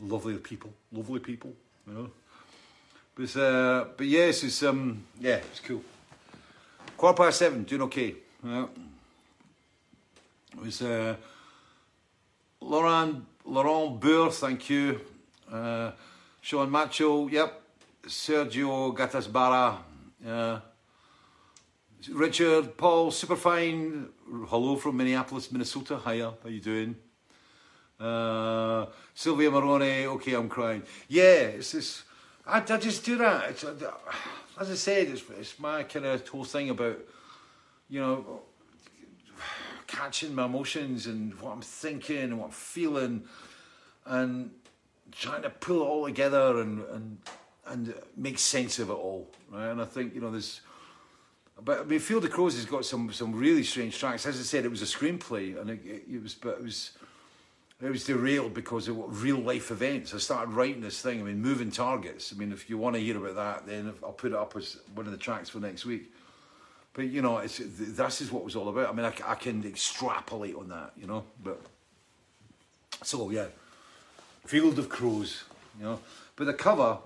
lovely people, lovely people, you know. But, uh, but yes, it's, um, yeah, it's cool. Quarter past seven, doing okay. Yeah. It was uh, Laurent, Laurent Bourg, thank you. Uh, Sean Macho, yep. Sergio Gatasbara. Uh, Richard, Paul, Superfine. Hello from Minneapolis, Minnesota. Hiya, how you doing? Uh, Sylvia Marone, okay, I'm crying. Yeah, it's this. I, I just do that. It's, as I said, it's, it's my kind of whole thing about you know, catching my emotions and what I'm thinking and what I'm feeling, and trying to pull it all together and and and make sense of it all, right? And I think you know there's. But I mean, Field of Crows has got some some really strange tracks. As I said, it was a screenplay, and it, it was, but it was it was derailed because of real life events. I started writing this thing. I mean, moving targets. I mean, if you want to hear about that, then I'll put it up as one of the tracks for next week. But you know, it's this is what it was all about. I mean, I, I can extrapolate on that, you know. But so yeah, Field of Crows, you know. But the cover.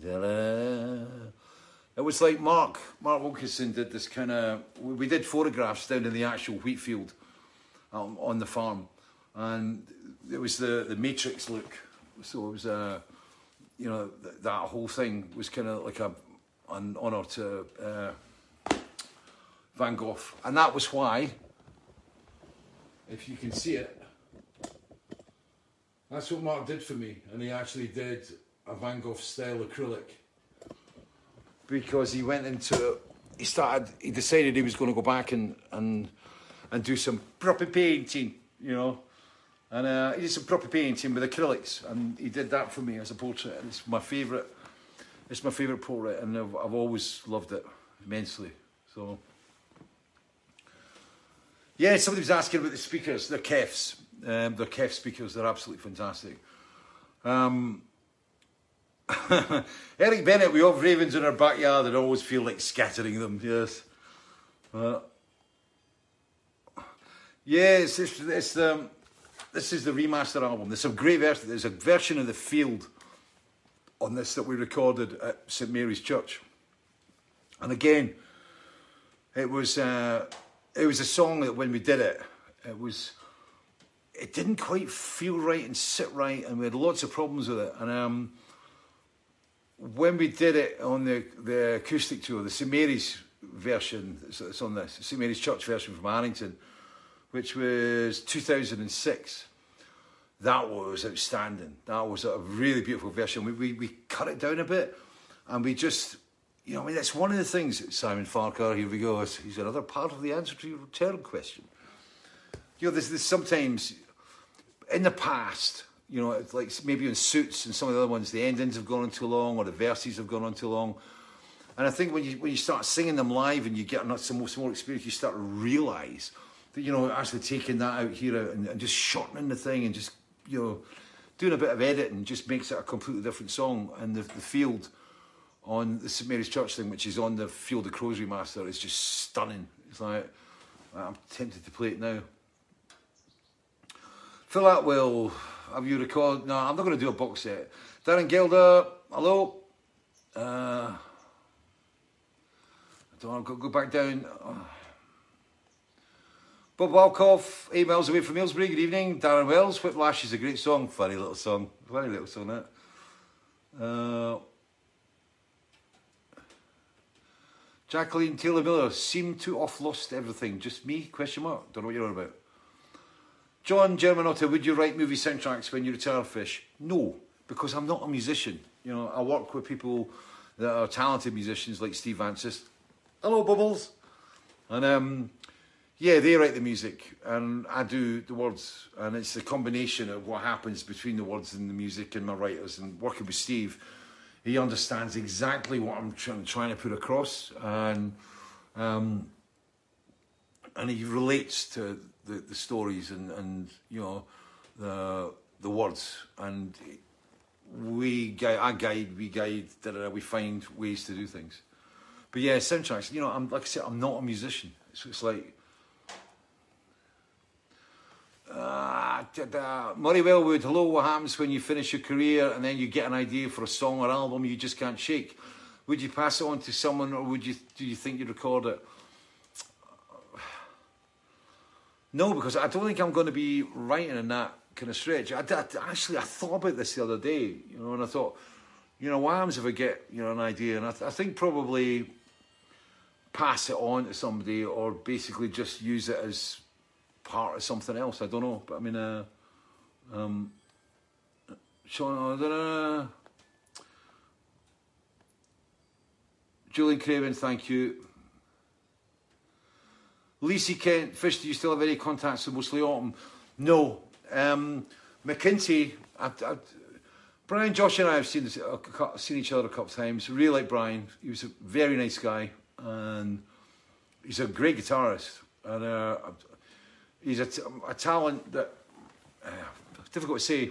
It was like Mark, Mark Wilkinson did this kind of. We did photographs down in the actual wheat field um, on the farm, and it was the the Matrix look. So it was a. Uh, you know, th- that whole thing was kind of like a an honour to uh, Van Gogh, and that was why, if you can see it, that's what Mark did for me, and he actually did a Van Gogh style acrylic. Because he went into he started he decided he was going to go back and and and do some proper painting, you know. And uh, he did some proper painting with acrylics, and he did that for me as a portrait. And it's my favourite. It's my favourite portrait, and I've, I've always loved it immensely. So, yeah, somebody was asking about the speakers. They're Kefs. Um, they're Kef speakers. They're absolutely fantastic. Um, Eric Bennett, we have ravens in our backyard and always feel like scattering them. Yes. Uh, yeah, it's, it's, it's um, this is the remaster album. There's some great version. There's a version of the field on this that we recorded at St Mary's Church, and again, it was uh, it was a song that when we did it, it was it didn't quite feel right and sit right, and we had lots of problems with it. And um, when we did it on the the acoustic tour, the St Mary's version, it's on this St Mary's Church version from Haddington which was 2006. That was outstanding. That was a really beautiful version. We, we, we cut it down a bit and we just, you know, I mean, that's one of the things, Simon Farquhar, here we go. He's another part of the answer to your return question. You know, there's, there's sometimes in the past, you know, it's like maybe in Suits and some of the other ones, the endings have gone on too long or the verses have gone on too long. And I think when you when you start singing them live and you get some more, some more experience, you start to realise you know actually taking that out here and, and just shortening the thing and just you know doing a bit of editing just makes it a completely different song. And the, the field on the St Mary's Church thing, which is on the Field of Crows remaster, is just stunning. It's like I'm tempted to play it now. Phil Atwell, have you recorded? No, I'm not going to do a box set. Darren Gelder, hello. Uh, I don't want to go back down. Bob Walkoff, eight miles away from Aylesbury. Good evening. Darren Wells, Whiplash is a great song. Funny little song. Funny little song, that. Uh, Jacqueline Taylor Miller seem to have lost everything. Just me? Question mark. Don't know what you're on about. John Germanotta, would you write movie soundtracks when you retire, Fish? No, because I'm not a musician. You know, I work with people that are talented musicians like Steve Vantsis. Hello, Bubbles. And um, yeah, they write the music, and I do the words, and it's a combination of what happens between the words and the music and my writers. And working with Steve, he understands exactly what I'm trying, trying to put across, and um, and he relates to the, the stories and, and you know the the words, and we guide, I guide, we guide, da, da, da, we find ways to do things. But yeah, soundtracks. You know, I'm like I said, I'm not a musician. So it's like. Uh, Murray Wellwood, hello, what happens when you finish your career and then you get an idea for a song or album you just can't shake? Would you pass it on to someone or would you do you think you'd record it? No, because I don't think I'm going to be writing in that kind of stretch. I, I, actually, I thought about this the other day, you know, and I thought, you know, what happens if I get, you know, an idea? And I, th- I think probably pass it on to somebody or basically just use it as part of something else. I don't know, but I mean, uh, um, Sean, I don't know. Julian Craven, thank you. Lacey Kent, Fish, do you still have any contacts with Mostly Autumn? No. Um, McKinsey, I, I, Brian, Josh, and I have seen this, uh, seen each other a couple of times. Really like Brian. He was a very nice guy, and he's a great guitarist. And uh, he's a, a talent that uh, difficult to say.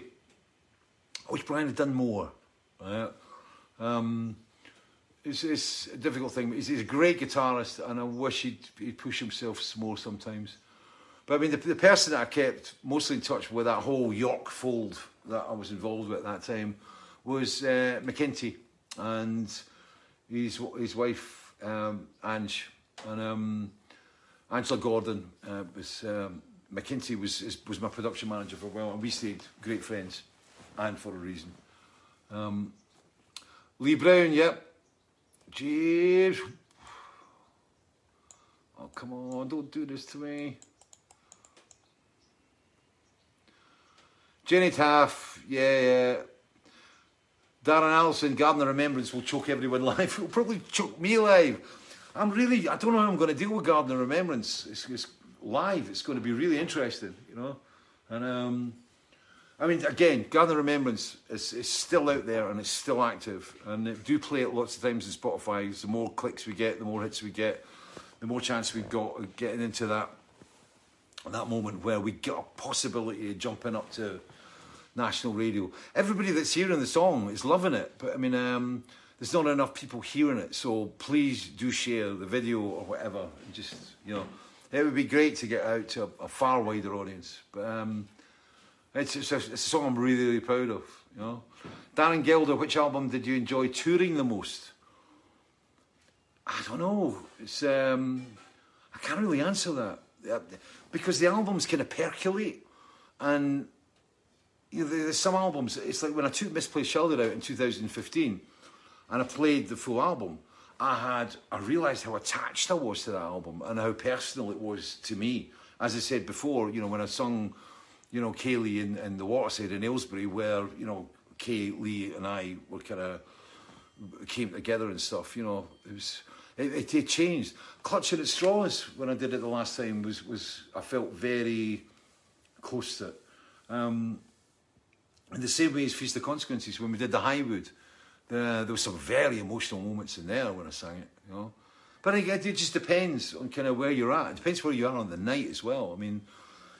I wish Brian had done more. Um, it's, it's a difficult thing. He's, he's, a great guitarist, and I wish he'd, he'd push himself more sometimes. But I mean, the, the, person that I kept mostly in touch with that whole York fold that I was involved with at that time was uh, McKenty and his his wife um, Ange and um, Angela Gordon uh, was um, McKinsey was was my production manager for a while, and we stayed great friends, and for a reason. Um, Lee Brown, yep. Jeez. Oh come on! Don't do this to me. Jenny Taff, yeah, yeah. Darren Allison, Garden of Remembrance will choke everyone live. It'll probably choke me live. I'm really, I don't know how I'm going to deal with Garden of Remembrance. It's, it's live. It's going to be really interesting, you know. And um, I mean, again, Garden of Remembrance is, is still out there and it's still active. And it do play it lots of times in Spotify. The more clicks we get, the more hits we get, the more chance we've got of getting into that that moment where we get a possibility of jumping up to national radio. Everybody that's hearing the song is loving it, but I mean, um, there's not enough people hearing it. So please do share the video or whatever. Just you know, it would be great to get out to a, a far wider audience. But um, it's, it's, a, it's, a, song I'm really, really proud of. You know, Darren Gelder, which album did you enjoy touring the most? I don't know. It's um, I can't really answer that because the albums kind of percolate and you know, there's some albums. It's like when I took Misplaced Childhood out in 2015, and I played the full album. I had I realised how attached I was to that album and how personal it was to me. As I said before, you know, when I sung, you know, Kayleigh in, in the Waterside in Aylesbury, where you know Kay, Lee, and I were kind of came together and stuff. You know, it was it, it, it, changed. Clutching at straws when I did it the last time was was I felt very close to it. Um, in the same way as Feast of Consequences, when we did the Highwood, the, there were some very emotional moments in there when I sang it, you know. But it, it just depends on kind of where you're at. It depends where you are on the night as well. I mean,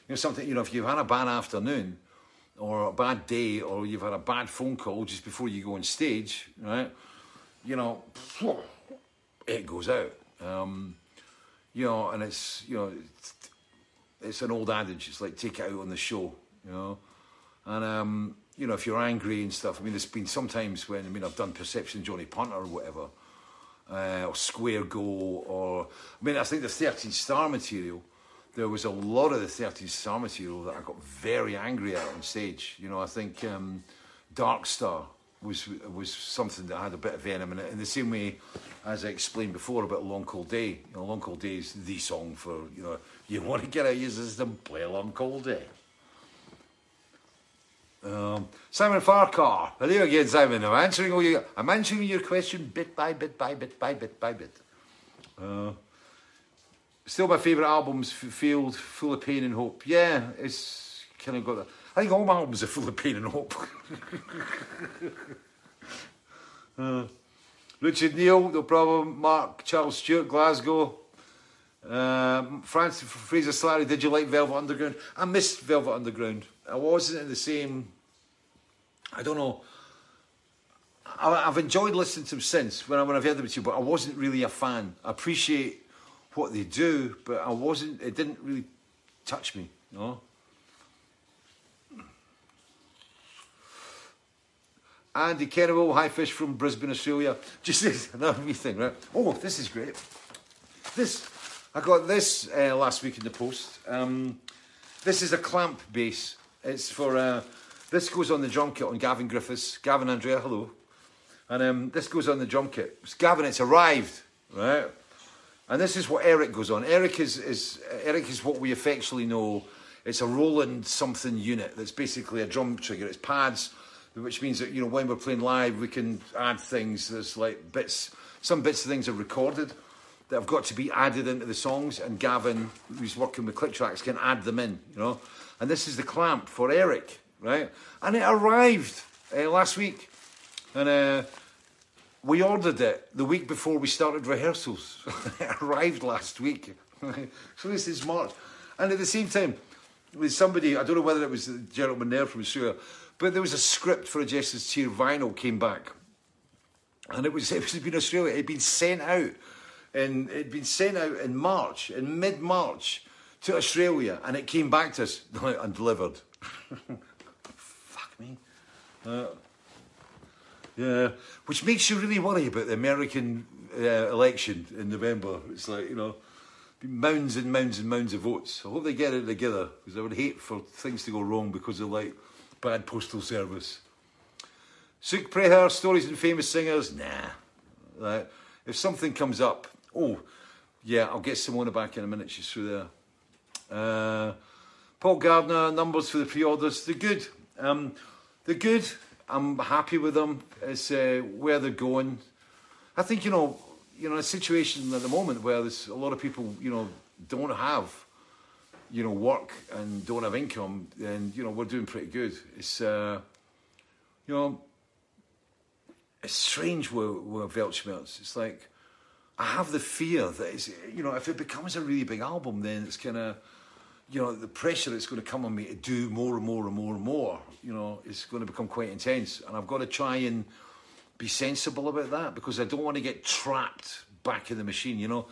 you know, something, you know, if you've had a bad afternoon or a bad day or you've had a bad phone call just before you go on stage, right, you know, it goes out. Um, you know, and it's you know, it's, it's an old adage. It's like take it out on the show, you know, and um, you know, if you're angry and stuff. I mean, there's been sometimes when I mean I've done Perception Johnny Punter or whatever, uh, or Square Go, or I mean I think the 13 Star material. There was a lot of the 13 Star material that I got very angry at on stage. You know, I think um, Dark Star was was something that had a bit of venom in it. In the same way, as I explained before about Long Cold Day. You know, Long Cold Day is the song for you know you want to get out of your system, play Long Cold Day. Um, Simon Farquhar, hello again, Simon. I'm answering all your, I'm answering your question bit by bit by bit by bit by bit. Uh, still, my favourite albums, Field, Full of Pain and Hope. Yeah, it's kind of got that. I think all my albums are full of pain and hope. uh, Richard Neal, no problem. Mark Charles Stewart, Glasgow. Um, Francis Fraser Slattery, did you like Velvet Underground? I missed Velvet Underground. I wasn't in the same. I don't know. I, I've enjoyed listening to them since when, I, when I've heard them too, but I wasn't really a fan. I appreciate what they do, but I wasn't. It didn't really touch me. Know? Andy Kennewell, hi fish from Brisbane, Australia. Just this, another wee thing, right? Oh, this is great. This, I got this uh, last week in the post. Um, this is a clamp bass. It's for, uh, this goes on the drum kit on Gavin Griffiths. Gavin Andrea, hello. And um, this goes on the drum kit. It's Gavin, it's arrived, right? And this is what Eric goes on. Eric is, is Eric is what we affectionately know. It's a Roland something unit that's basically a drum trigger. It's pads, which means that you know when we're playing live, we can add things. There's like bits, some bits of things are recorded that have got to be added into the songs, and Gavin, who's working with click tracks, can add them in. You know, and this is the clamp for Eric, right? And it arrived uh, last week, and. Uh, we ordered it the week before we started rehearsals. it arrived last week. so this is March. And at the same time, with somebody, I don't know whether it was the gentleman there from Australia, but there was a script for a Jester's Cheer vinyl came back. And it was it was in Australia. It had been sent out and it had been sent out in March, in mid-March, to Australia, and it came back to us and me. Uh, yeah, which makes you really worry about the American uh, election in November. It's like, you know, mounds and mounds and mounds of votes. I hope they get it together because I would hate for things to go wrong because of like bad postal service. Suk Preher, stories and famous singers. Nah. Like, if something comes up, oh, yeah, I'll get Simona back in a minute. She's through there. Uh, Paul Gardner, numbers for the pre-orders. They're good. Um, they're good. I'm happy with them. It's uh, where they're going. I think you know, you know, a situation at the moment where there's a lot of people, you know, don't have, you know, work and don't have income, and you know, we're doing pretty good. It's, uh, you know, it's strange with, with Weltschmerz. It's like I have the fear that it's, you know, if it becomes a really big album, then it's kind of you know, the pressure that's going to come on me to do more and more and more and more, you know, is going to become quite intense. And I've got to try and be sensible about that because I don't want to get trapped back in the machine, you know.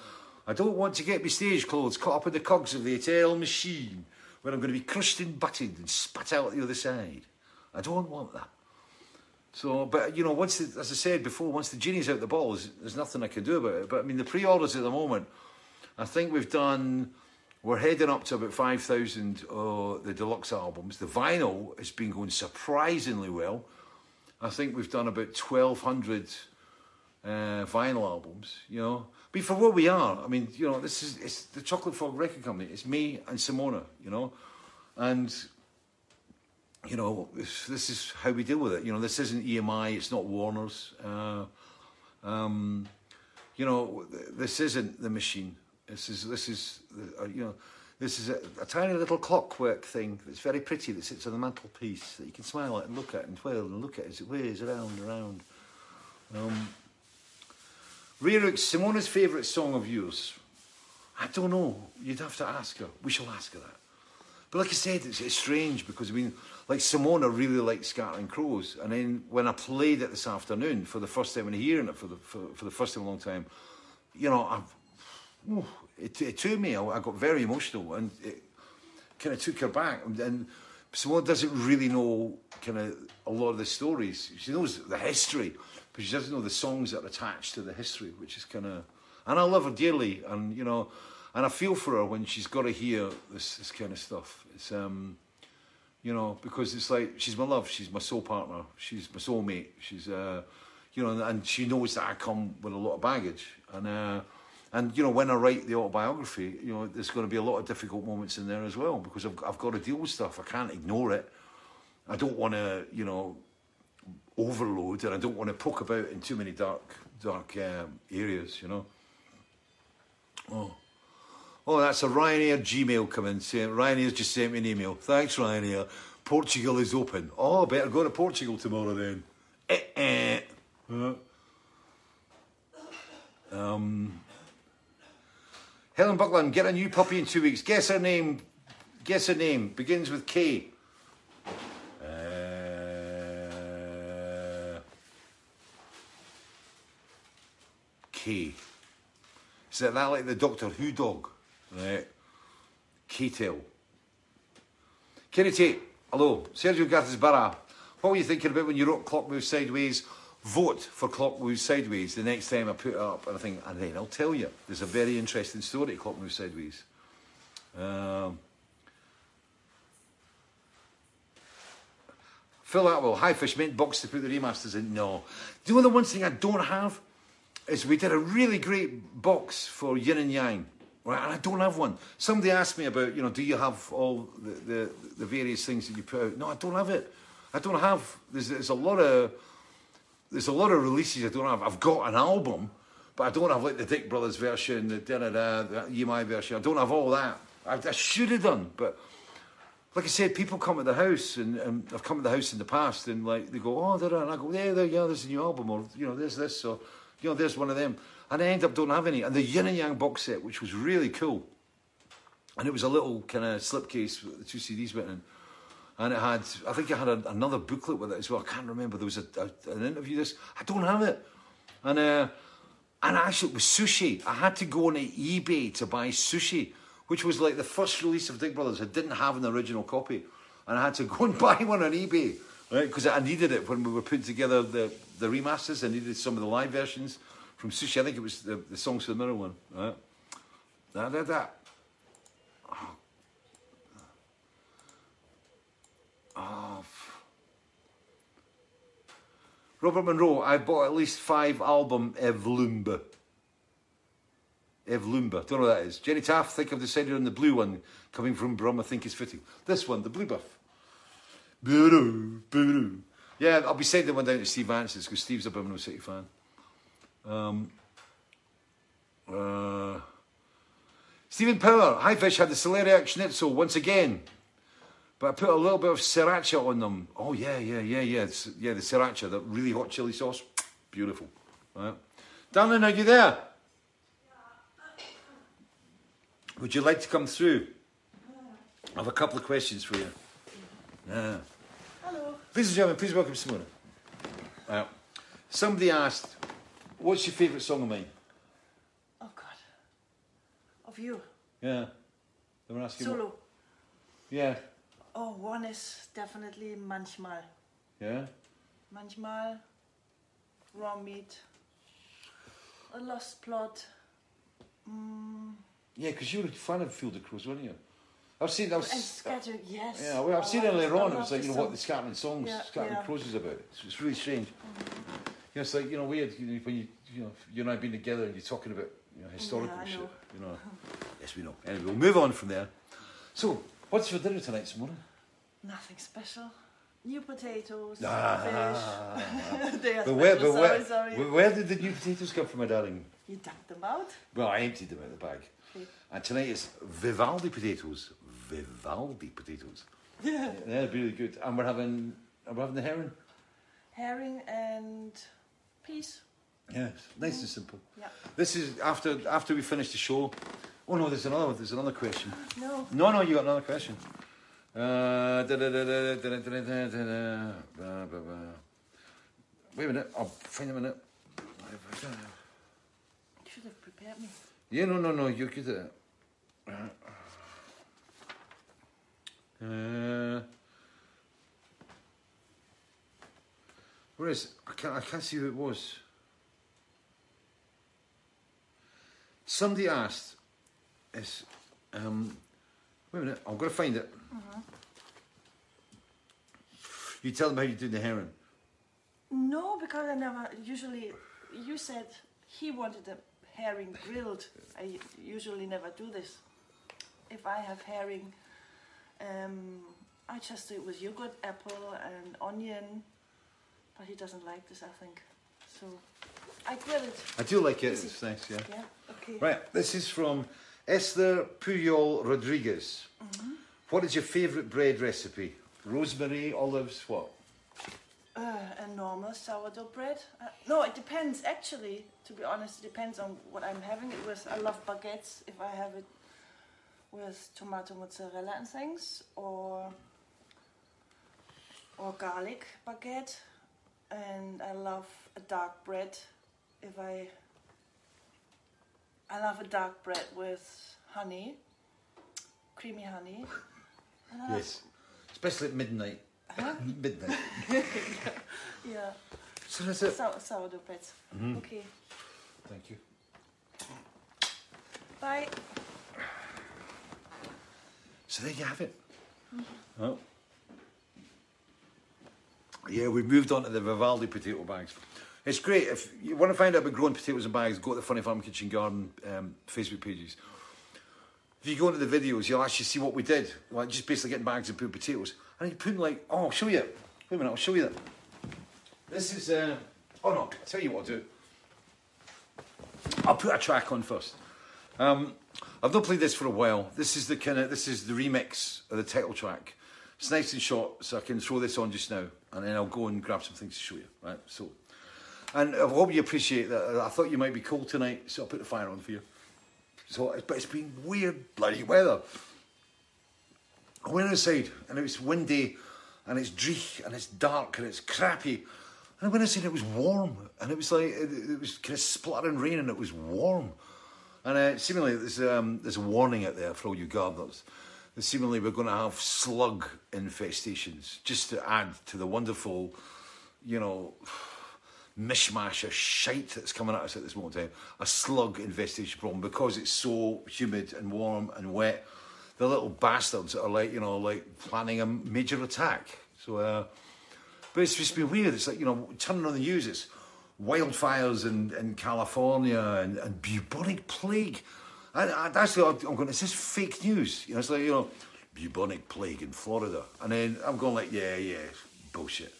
I don't want to get my stage clothes caught up in the cogs of the eternal machine where I'm going to be crushed and butted and spat out the other side. I don't want that. So, but you know, once, the, as I said before, once the genie's out the ball, there's, there's nothing I can do about it. But I mean, the pre-orders at the moment, I think we've done we're heading up to about 5,000 uh, the deluxe albums. The vinyl has been going surprisingly well. I think we've done about 1,200 uh, vinyl albums, you know. But for what we are, I mean, you know, this is it's the Chocolate Frog Record Company. It's me and Simona, you know. And, you know, this, is how we deal with it. You know, this isn't EMI, it's not Warner's. Uh, um, you know, this isn't the machine. This is this is uh, you know this is a, a, tiny little clockwork thing that's very pretty that sits on the mantelpiece that you can smile at and look at and twirl and look at as it whirs around and around. Um, Simona's favourite song of yours? I don't know. You'd have to ask her. We shall ask her that. But like I said, it's, it's strange because I mean, like Simona really liked Scattering Crows, and then when I played it this afternoon for the first time and hearing it for the for, for the first time in a long time, you know, I've it, it took me. I, I got very emotional, and it kind of took her back. And Simone doesn't really know kind of a lot of the stories. She knows the history, but she doesn't know the songs that are attached to the history, which is kind of. And I love her dearly, and you know, and I feel for her when she's got to hear this this kind of stuff. It's um, you know, because it's like she's my love, she's my soul partner, she's my soulmate, she's uh, you know, and, and she knows that I come with a lot of baggage, and uh, and you know, when I write the autobiography, you know, there's going to be a lot of difficult moments in there as well because I've I've got to deal with stuff. I can't ignore it. I don't want to, you know, overload, and I don't want to poke about in too many dark dark um, areas, you know. Oh. Oh, that's a Ryanair Gmail coming saying Ryanair's just sent me an email. Thanks, Ryanair. Portugal is open. Oh, I better go to Portugal tomorrow then. Eh, eh. Uh. Um, Helen Buckland, get a new puppy in two weeks. Guess her name. Guess her name. Begins with K. Uh, K. Is that that like the Doctor Who dog? Right. K-tail. Kenny Tate, hello. Sergio Garces Barra. What were you thinking about when you wrote Clock Moves Sideways? Vote for Clock Moves Sideways the next time I put it up. And I think, and then I'll tell you, there's a very interesting story to Clock Sideways. Um, Phil Atwell, Hi Fish, mint box to put the remasters in. No. Do you know the one thing I don't have? Is we did a really great box for Yin and Yang. Right, and I don't have one. Somebody asked me about, you know, do you have all the, the, the various things that you put out? No, I don't have it. I don't have. There's, there's a lot of there's a lot of releases I don't have. I've got an album, but I don't have like the Dick Brothers version, the da da da, the EMI version. I don't have all that. I, I should have done, but like I said, people come to the house, and, and I've come to the house in the past, and like they go, oh, there, and I go, yeah, there, yeah, there's a new album, or you know, there's this, or you know, there's one of them, and I end up don't have any. And the Yin and Yang box set, which was really cool, and it was a little kind of slipcase with the two CDs went in, and it had, I think it had a, another booklet with it as well. I can't remember. There was a, a, an interview. This I don't have it, and uh, and actually it was sushi. I had to go on eBay to buy sushi, which was like the first release of Dick Brothers. I didn't have an original copy, and I had to go and buy one on eBay, right? Because I needed it when we were putting together the the remasters. I needed some of the live versions from Sushi. I think it was the, the songs for the mirror one, right? Da, da. Oh. f- Robert Monroe, I bought at least five album Evlumba. Evlumba, don't know what that is. Jenny Taft, think I've decided on the blue one coming from Brum, I think is fitting. This one, the blue buff. Boo-doo, boo-doo. Yeah, I'll be sending one down to Steve Vantsis because Steve's a Birmingham City fan. Um, uh, Stephen Power, High Fish had the celeriac schnitzel once again, but I put a little bit of sriracha on them. Oh yeah, yeah, yeah, yeah, yeah. The sriracha, that really hot chili sauce, beautiful. Right. Darling, are you there? Would you like to come through? I have a couple of questions for you. Yeah. Hello. Ladies and gentlemen, please welcome Simona. Uh, somebody asked, "What's your favourite song of mine?" Oh God. Of you. Yeah, they were asking. what- Solo. Yeah, Oh, one is definitely manchmal. yeah. Manchmal. Raw meat. A lost plot. Mm, Yeah, because you were a fan of Field of Crows, weren't you? I've seen. I've, and s- scatter, yes. yeah, well, I've I seen it I on. It was like you know what the. Scattering songs, Yeah, Scattering yeah. Crows is about. It's, it's really strange. You know, it's like you know weird you know, when you you know you and I have been together and you're talking about you know historical I shit. You know. yes, we know. Anyway, we'll move on from there. So, what's for dinner tonight, Simona? Nothing special. New potatoes, Ah. fish. they are But where, special, but where, sorry, sorry. where, did the new potatoes come from, my darling? You dumped them out? Well, I emptied them out of the bag. Okay. And tonight is Vivaldi potatoes. Vivaldi potatoes. Yeah. They're really good. And we're having, are we having the herring? Herring and peas. Yes, nice and simple. Yeah. This is after after we finish the show. Oh no, there's another one. There's another question. No. No, no, you got another question. Wait a minute. I'll find a minute. You should have prepared me. Yeah, no, no, no. You could. Uh, where is? I can't. I can't see who it was. Somebody asked is um wait a minute, I'm gonna find it. You tell them how you do the heron. No, because I never usually. You said he wanted the herring grilled. I usually never do this. If I have herring, um, I just do it with yogurt, apple, and onion. But he doesn't like this, I think. So I grill it. I do like it, it's nice, yeah. Yeah. Okay. Right, this is from Esther Puyol Rodriguez. What is your favourite bread recipe? Rosemary, olives, what? Uh, a normal sourdough bread. Uh, no, it depends. Actually, to be honest, it depends on what I'm having it with. I love baguettes if I have it with tomato mozzarella and things, or or garlic baguette. And I love a dark bread if I. I love a dark bread with honey, creamy honey. And I love- Yes. Especially at midnight. midnight. Yeah. So that's it. Sour, sourdough bread. Mm-hmm. Okay. Thank you. Bye. So there you have it. Mm-hmm. Oh. Yeah, we've moved on to the Vivaldi potato bags. It's great. If you want to find out about growing potatoes in bags, go to the Funny Farm Kitchen Garden um, Facebook pages. If you go into the videos, you'll actually see what we did. Like just basically getting bags and putting potatoes. And you put them like, oh, I'll show you. Wait a minute, I'll show you that. This is, uh, oh no, I'll tell you what I'll do. I'll put a track on first. Um, I've not played this for a while. This is the kind of this is the remix of the title track. It's nice and short, so I can throw this on just now, and then I'll go and grab some things to show you. Right, so, and I hope you appreciate that. I thought you might be cold tonight, so I put the fire on for you. So, but it's been weird bloody weather. I went outside, and it was windy, and it's dreich, and it's dark, and it's crappy. And I went outside, and it was warm, and it was like it, it was kind of splattering rain, and it was warm. And uh, seemingly there's, um, there's a warning out there for all you gardeners. That seemingly we're going to have slug infestations, just to add to the wonderful, you know, mishmash of shite that's coming at us at this moment in time. A slug infestation problem because it's so humid and warm and wet. The little bastards are like, you know, like planning a major attack. So, uh, but it's just been weird. It's like, you know, turning on the news, it's wildfires in, in California and, and bubonic plague. And, and actually, I'm going, is this fake news? You know, it's like, you know, bubonic plague in Florida. And then I'm going like, yeah, yeah, bullshit.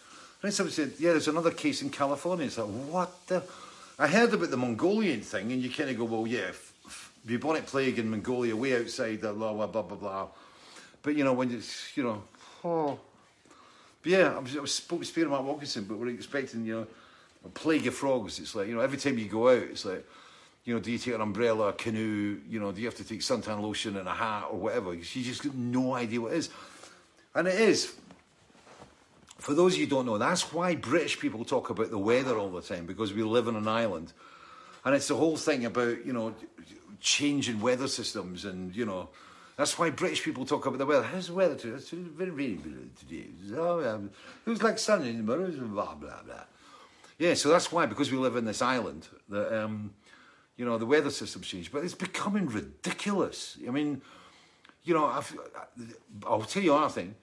Then somebody said, yeah, there's another case in California. It's like, what the? I heard about the Mongolian thing, and you kind of go, well, yeah, f- f- bubonic plague in Mongolia, way outside, the blah, blah, blah, blah, blah. But, you know, when it's, you know, oh. But yeah, I was, I was spoke to Mark Wilkinson, but we're expecting, you know, a plague of frogs. It's like, you know, every time you go out, it's like, you know, do you take an umbrella, a canoe, you know, do you have to take suntan lotion and a hat or whatever? You just got no idea what it is. And it is. For those you who don't know, that's why British people talk about the weather all the time, because we live on an island. And it's the whole thing about, you know, changing weather systems and, you know, that's why British people talk about the weather. How's the weather today? It's very, very today. Oh, it was like sun in the morning, blah, blah, blah. Yeah, so that's why, because we live in this island, that, um, you know, the weather system's changed. But it's becoming ridiculous. I mean, you know, I've, I'll tell you another thing.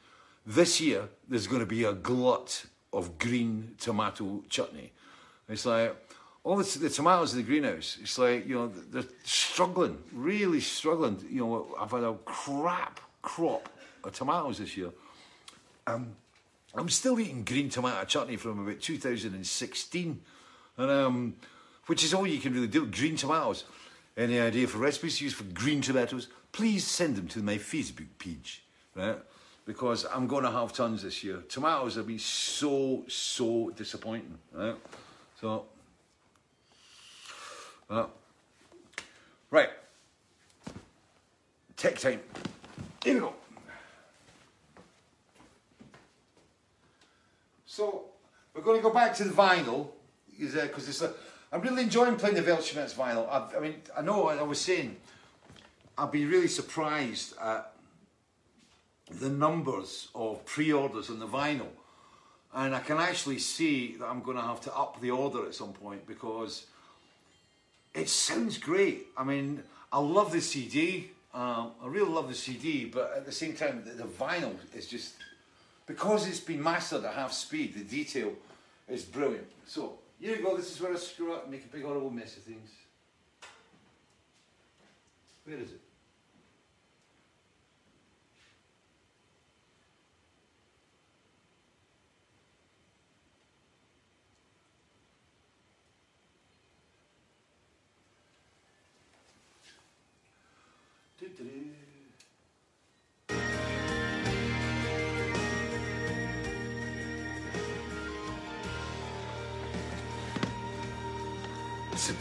This year, there's going to be a glut of green tomato chutney. It's like, all the, the tomatoes in the greenhouse, it's like, you know, they're struggling, really struggling. You know, I've had a crap crop of tomatoes this year. Um, I'm still eating green tomato chutney from about 2016, and um, which is all you can really do. Green tomatoes. Any idea for recipes used for green tomatoes? Please send them to my Facebook page, right? Because I'm going to have tons this year. Tomatoes have been so so disappointing, right? So, uh, right. Tech time. Here we go. So we're going to go back to the vinyl Is because it's a, I'm really enjoying playing the Weltschmerz vinyl. I've, I mean, I know, I was saying, I've been really surprised at the numbers of pre-orders on the vinyl. And I can actually see that I'm going to have to up the order at some point because it sounds great. I mean, I love the CD. Um, I really love the CD, but at the same time, the, the vinyl is just because it's been mastered at half speed. The detail is brilliant. So here you go. This is where I screw up make a big horrible mess of things. Where is it?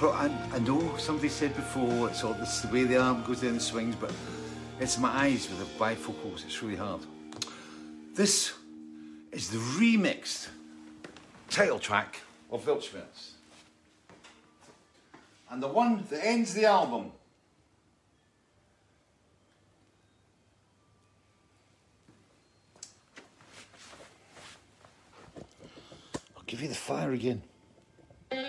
But I, I know somebody said before it's all this is the way the arm goes down the swings, but it's my eyes with the bifocals. It's really hard. This is the remixed title track of Weltschmerz. And the one that ends the album. Give you the fire again. Please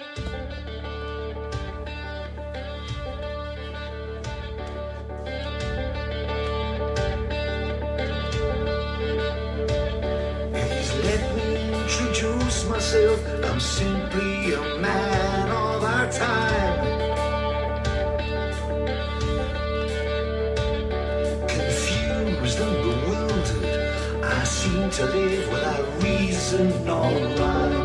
let me introduce myself. I'm simply a man of our time. Confused and bewildered, I seem to live without reason or rhyme.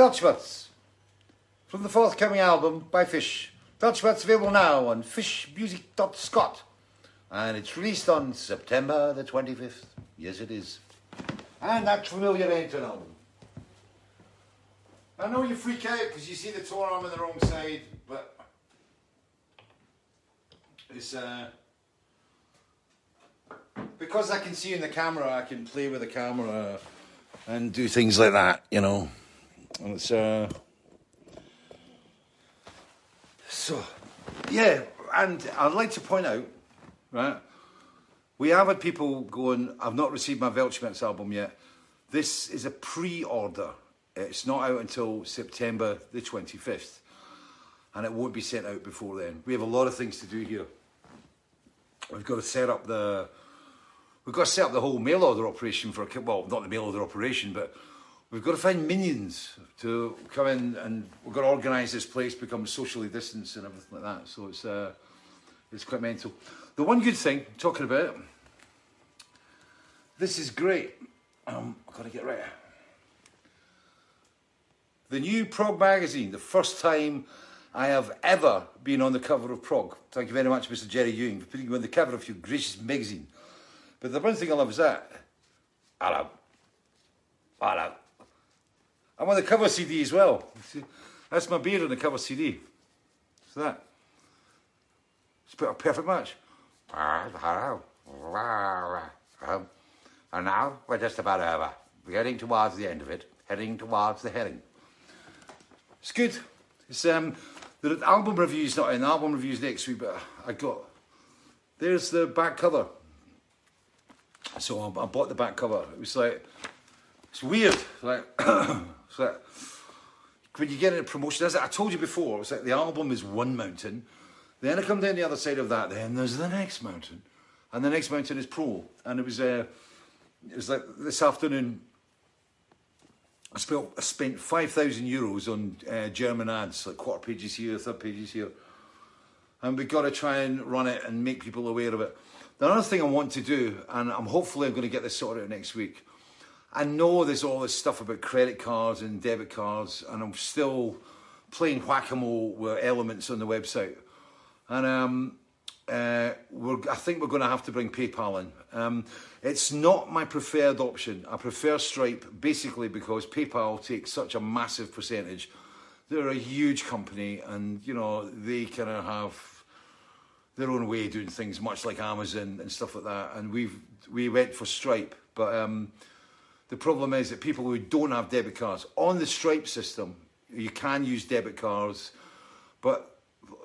Weltschmerz from the forthcoming album by Fish. Weltschmerz available now on fishmusic.scot and it's released on September the 25th. Yes, it is. And that familiar album. I know you freak out because you see the torn arm on the wrong side, but it's uh, because I can see in the camera, I can play with the camera and do things like that, you know. And it's uh so yeah, and I'd like to point out, right? We have had people going, I've not received my Weltschmerz album yet. This is a pre-order. It's not out until September the 25th. And it won't be sent out before then. We have a lot of things to do here. We've got to set up the we've got to set up the whole mail order operation for well, not the mail order operation, but we've got to find minions to come in and we've got to organise this place, become socially distanced and everything like that. So it's uh, it's quite mental. The one good thing, talking about it, this is great. Um, I've got to get right. The new Prog magazine, the first time I have ever been on the cover of Prog. Thank you very much, Mr. Jerry Ewing, for putting me on the cover of your gracious magazine. But the one thing I love is that. Hello. Hello. I'm on the cover CD as well. See, that's my beard on the cover CD. So that. It's about a perfect match. Um, and now we're just about over. We're heading towards the end of it, heading towards the heading. It's good. It's um the album review's not in. The album review's next week, but I got there's the back cover. So I, I bought the back cover. It was like it's weird. Like it's like when you get into promotion, as I told you before, it was like the album is one mountain. Then I come down the other side of that. Then there's the next mountain, and the next mountain is pro. And it was uh, it was like this afternoon. I spent I spent five thousand euros on uh, German ads, like quarter pages here, third pages here, and we've got to try and run it and make people aware of it. The other thing I want to do, and I'm hopefully I'm going to get this sorted out next week. I know there's all this stuff about credit cards and debit cards, and I'm still playing whack-a-mole with elements on the website. And um, uh, I think we're going to have to bring PayPal in. Um, it's not my preferred option. I prefer Stripe basically because PayPal takes such a massive percentage. They're a huge company, and you know they kind of have their own way of doing things, much like Amazon and stuff like that. And we've we went for Stripe, but um, the problem is that people who don't have debit cards on the Stripe system, you can use debit cards, but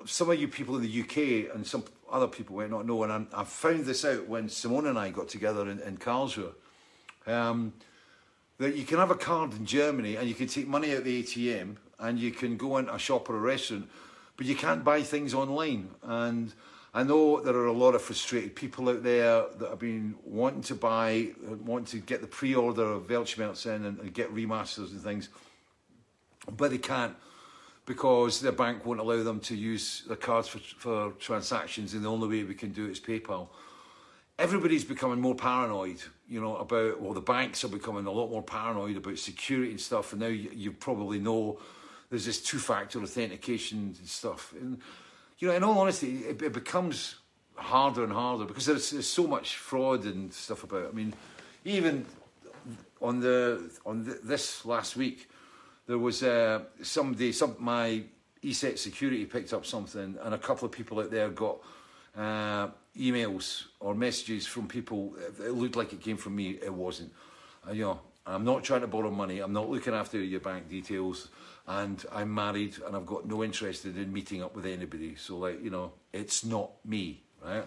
some of you people in the UK and some other people might not know, and I, I found this out when Simone and I got together in, in Karlsruhe, um, that you can have a card in Germany and you can take money out the ATM and you can go into a shop or a restaurant, but you can't buy things online. And I know there are a lot of frustrated people out there that have been wanting to buy, wanting to get the pre-order of Weltschmerz in and, and get remasters and things, but they can't because their bank won't allow them to use their cards for, for transactions, and the only way we can do it is PayPal. Everybody's becoming more paranoid, you know, about, well, the banks are becoming a lot more paranoid about security and stuff, and now you, you probably know there's this two-factor authentication and stuff. And, you know, in all honesty, it, it becomes harder and harder because there's, there's so much fraud and stuff about it. I mean, even on the on the, this last week, there was uh, somebody, some my ESET security picked up something, and a couple of people out there got uh, emails or messages from people. It looked like it came from me. It wasn't. Uh, you know, I'm not trying to borrow money. I'm not looking after your bank details. And I'm married, and I've got no interest in meeting up with anybody. So, like, you know, it's not me, right?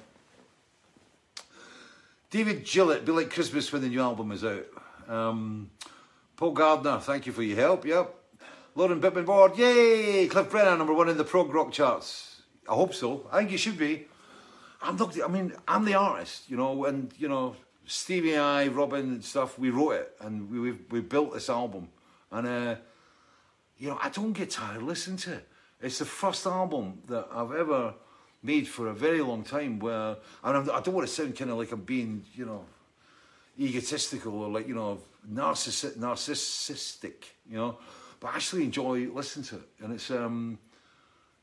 David Gillett, be like Christmas when the new album is out. Um, Paul Gardner, thank you for your help. Yep. Lauren Bittman board, yay! Cliff Brenner, number one in the prog rock charts. I hope so. I think you should be. I'm not. I mean, I'm the artist, you know, and you know, Stevie, I, Robin, and stuff. We wrote it, and we we, we built this album, and uh, you know, I don't get tired listening to it. It's the first album that I've ever made for a very long time. Where and I'm, I don't want to sound kind of like I'm being, you know, egotistical or like you know narcissi- narcissistic, you know. But I actually enjoy listening to it, and it's um,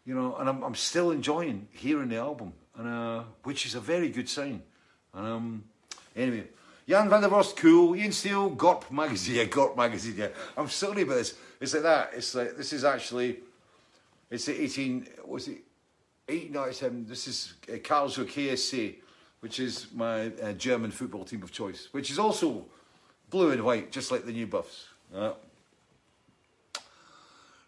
you know, and I'm, I'm still enjoying hearing the album, and uh, which is a very good sign. And um, anyway, Jan van der Vorst, cool. Ian Steele, Gorp magazine, yeah, Gorp magazine. Yeah, I'm sorry about this. It's like that. It's like this is actually, it's the 18. Was it 1897? This is uh, Karlsruhe KSC, which is my uh, German football team of choice, which is also blue and white, just like the new buffs. Yeah.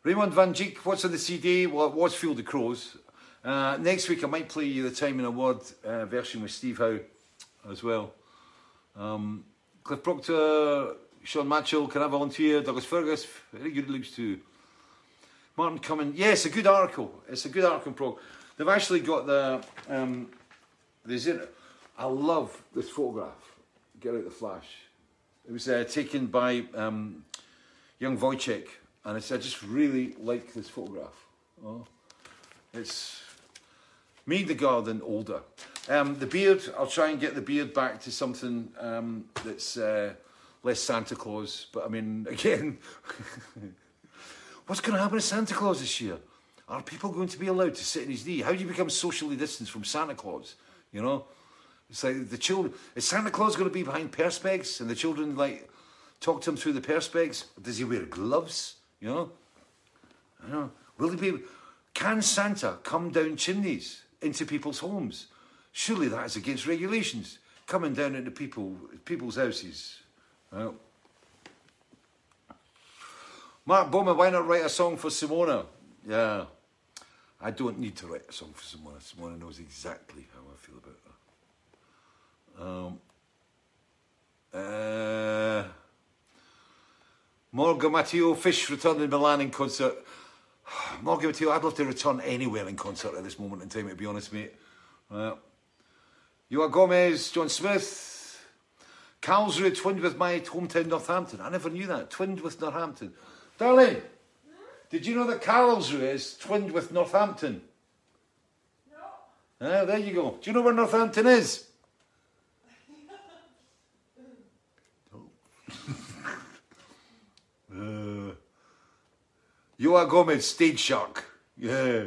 Raymond Van Dijk, what's on the CD? Well, it was Field of Crows. Uh, next week I might play you the Time and a Word uh, version with Steve Howe as well. Um, Cliff Proctor, Sean Matchell, can I volunteer? Douglas Fergus, very good looks too. Martin Cumming, yeah, a good article. It's a good article, Prog. They've actually got the, um, there's it. I love this photograph. Get out the flash. It was uh, taken by um, young Wojciech, and I just really like this photograph. Oh, it's me, the garden, older. Um, the beard, I'll try and get the beard back to something um, that's uh, less Santa Claus. But I mean, again, what's going to happen to Santa Claus this year? Are people going to be allowed to sit in his knee? How do you become socially distanced from Santa Claus? You know, it's like the children. Is Santa Claus going to be behind perspex, and the children like talk to him through the perspex? Does he wear gloves? You know, I know. Will he be? Can Santa come down chimneys into people's homes? Surely that is against regulations. Coming down into people, people's houses. Well. Mark Bowman, why not write a song for Simona? Yeah. I don't need to write a song for Simona. Simona knows exactly how I feel about her. Um, uh, Morgan Matteo, Fish returned in Milan in concert. Morgan Matteo, I'd love to return anywhere in concert at this moment in time, to be honest, mate. Uh, Joa Gomez, John Smith, Karlsruhe twinned with my hometown Northampton. I never knew that. Twinned with Northampton. Darling, did you know that Karlsruhe is twinned with Northampton? No. Ah, there you go. Do you know where Northampton is? uh, Joa Gomez, Stage Shark. Yeah.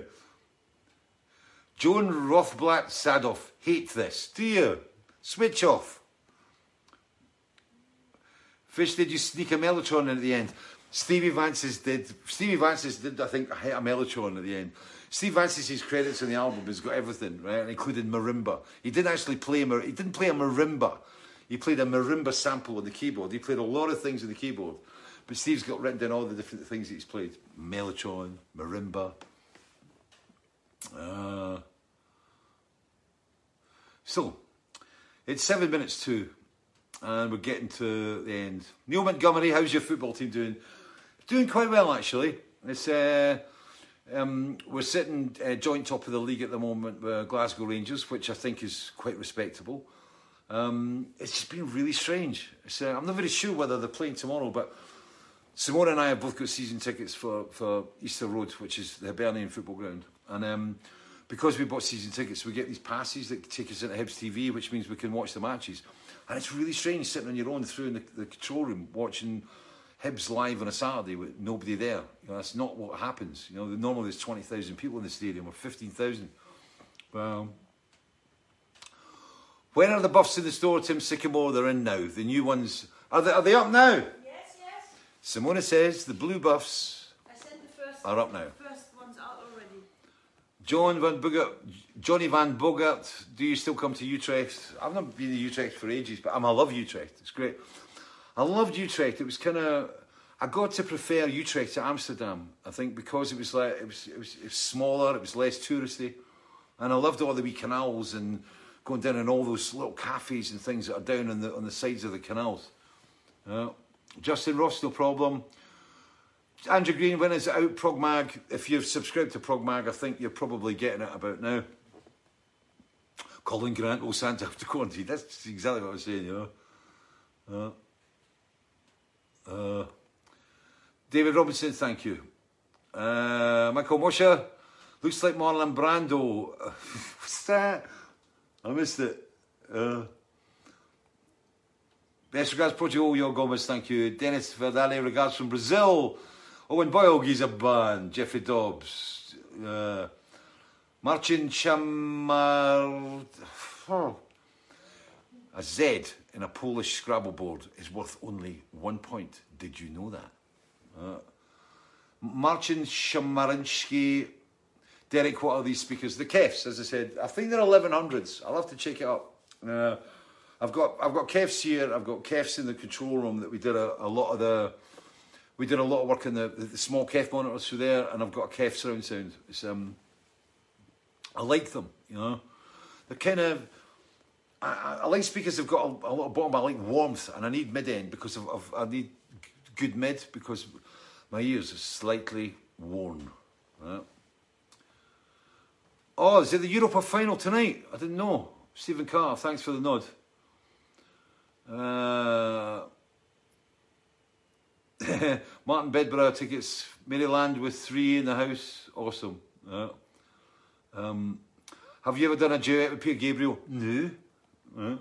Joan Rothblatt Sadoff, hate this. Do you? Switch off. Fish, did you sneak a Mellotron in at the end? Stevie Vantsis did. Stevie Vantsis did, I think, hit a Mellotron at the end. Steve Vantsis credits on the album has got everything, right? Including marimba. He didn't actually play mar- he didn't play a marimba. He played a marimba sample on the keyboard. He played a lot of things on the keyboard. But Steve's got written down all the different things that he's played. Mellotron, marimba. Uh, so, it's seven minutes to, and we're getting to the end. Neil Montgomery, how's your football team doing? Doing quite well, actually. It's uh, um, we're sitting uh, joint top of the league at the moment with Glasgow Rangers, which I think is quite respectable. Um, it's just been really strange. Uh, I'm not very sure whether they're playing tomorrow, but Simone and I have both got season tickets for, for Easter Road, which is the Hibernian football ground. And um, because we bought season tickets, we get these passes that take us into Hibs TV, which means we can watch the matches. And it's really strange sitting on your own through in the, the control room watching Hibs live on a Saturday with nobody there. You know, that's not what happens. You know, normally there's 20,000 people in the stadium or 15,000. Well, when are the buffs in the store, Tim Sycamore? They're in now. The new ones, are they, are they up now? Yes, yes. Simona says the blue buffs I sent the first. are up now. First ones out already. John Van Bogart, Johnny Van Bogart, do you still come to Utrecht? I've not been to Utrecht for ages, but I'm, I love Utrecht. It's great. I loved Utrecht. It was kind of, I got to prefer Utrecht to Amsterdam. I think because it was like it was, it was it was smaller, it was less touristy, and I loved all the wee canals and going down in all those little cafes and things that are down on the on the sides of the canals. Yeah. Justin Ross, no problem. Andrew Green, when is it out? Progmag. If you've subscribed to Progmag, I think you're probably getting it about now. Colin Grant, oh Santa to quarantine. That's exactly what I was saying, you know. Uh, uh, David Robinson, thank you. Uh, Michael Mosher, looks like Marlon Brando. What's that? I missed it. Uh, best regards, Portugal, your Gomez, thank you. Dennis Verdale, regards from Brazil. Owen Boyle, Giza Ban. Jeffrey Dobbs. Uh, Marcin Chamar. Oh. A Z in a Polish Scrabble board is worth only one point. Did you know that? Uh, Marcin. Derek, what are these speakers? The Kefs, as I said. I think they're 1100s. I'll have to check it up. Uh, I've got I've got Kefs here. I've got Kefs in the control room that we did a, a lot of the we did a lot of work in the, the, the small Kef monitors through there, and I've got a Kef surround sound. It's um, I like them, you know. They're kind of I, I- like speakers. They've got a, a lot of bottom. I like warmth, and I need mid end because of, of I need good mid because my ears are slightly worn. Right? Oh, is it the Europa final tonight? I didn't know. Stephen Carr, thanks for the nod. Uh, Martin Bedborough tickets. Maryland with three in the house. Awesome. Yeah. Um, have you ever done a duet with Peter Gabriel? No. Yeah.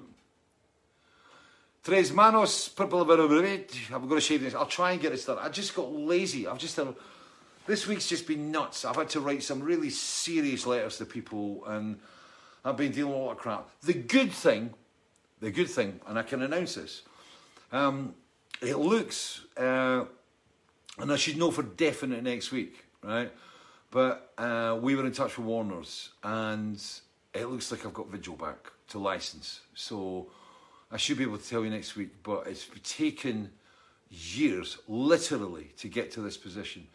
Tres manos, purple velvet. I'm going to shave this. I'll try and get it done. I just got lazy. I've just done. This week's just been nuts. I've had to write some really serious letters to people, and I've been dealing with a lot of crap. The good thing, the good thing, and I can announce this. Um, it looks, uh, and I should know for definite next week, right? But uh, we were in touch with Warner's, and it looks like I've got Vigil back to license. So I should be able to tell you next week, but it's taken years, literally, to get to this position.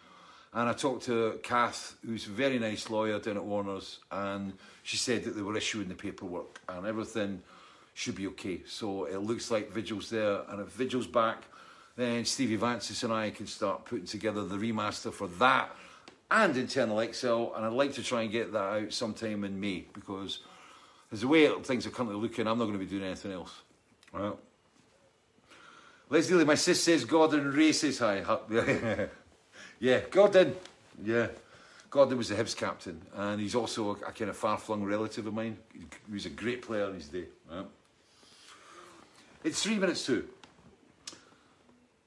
And I talked to Kath, who's a very nice lawyer down at Warner's, and she said that they were issuing the paperwork and everything should be okay. So it looks like Vigil's there, and if Vigil's back, then Stevie Vantsis and I can start putting together the remaster for that and Internal Exile, and I'd like to try and get that out sometime in May because as the way things are currently looking, I'm not going to be doing anything else. Right. Let's deal with my sis says Gordon says hi. yeah, Gordon. Yeah. Gordon was the Hibs captain, and he's also a, a kind of far-flung relative of mine. He was a great player in his day. It's three minutes to.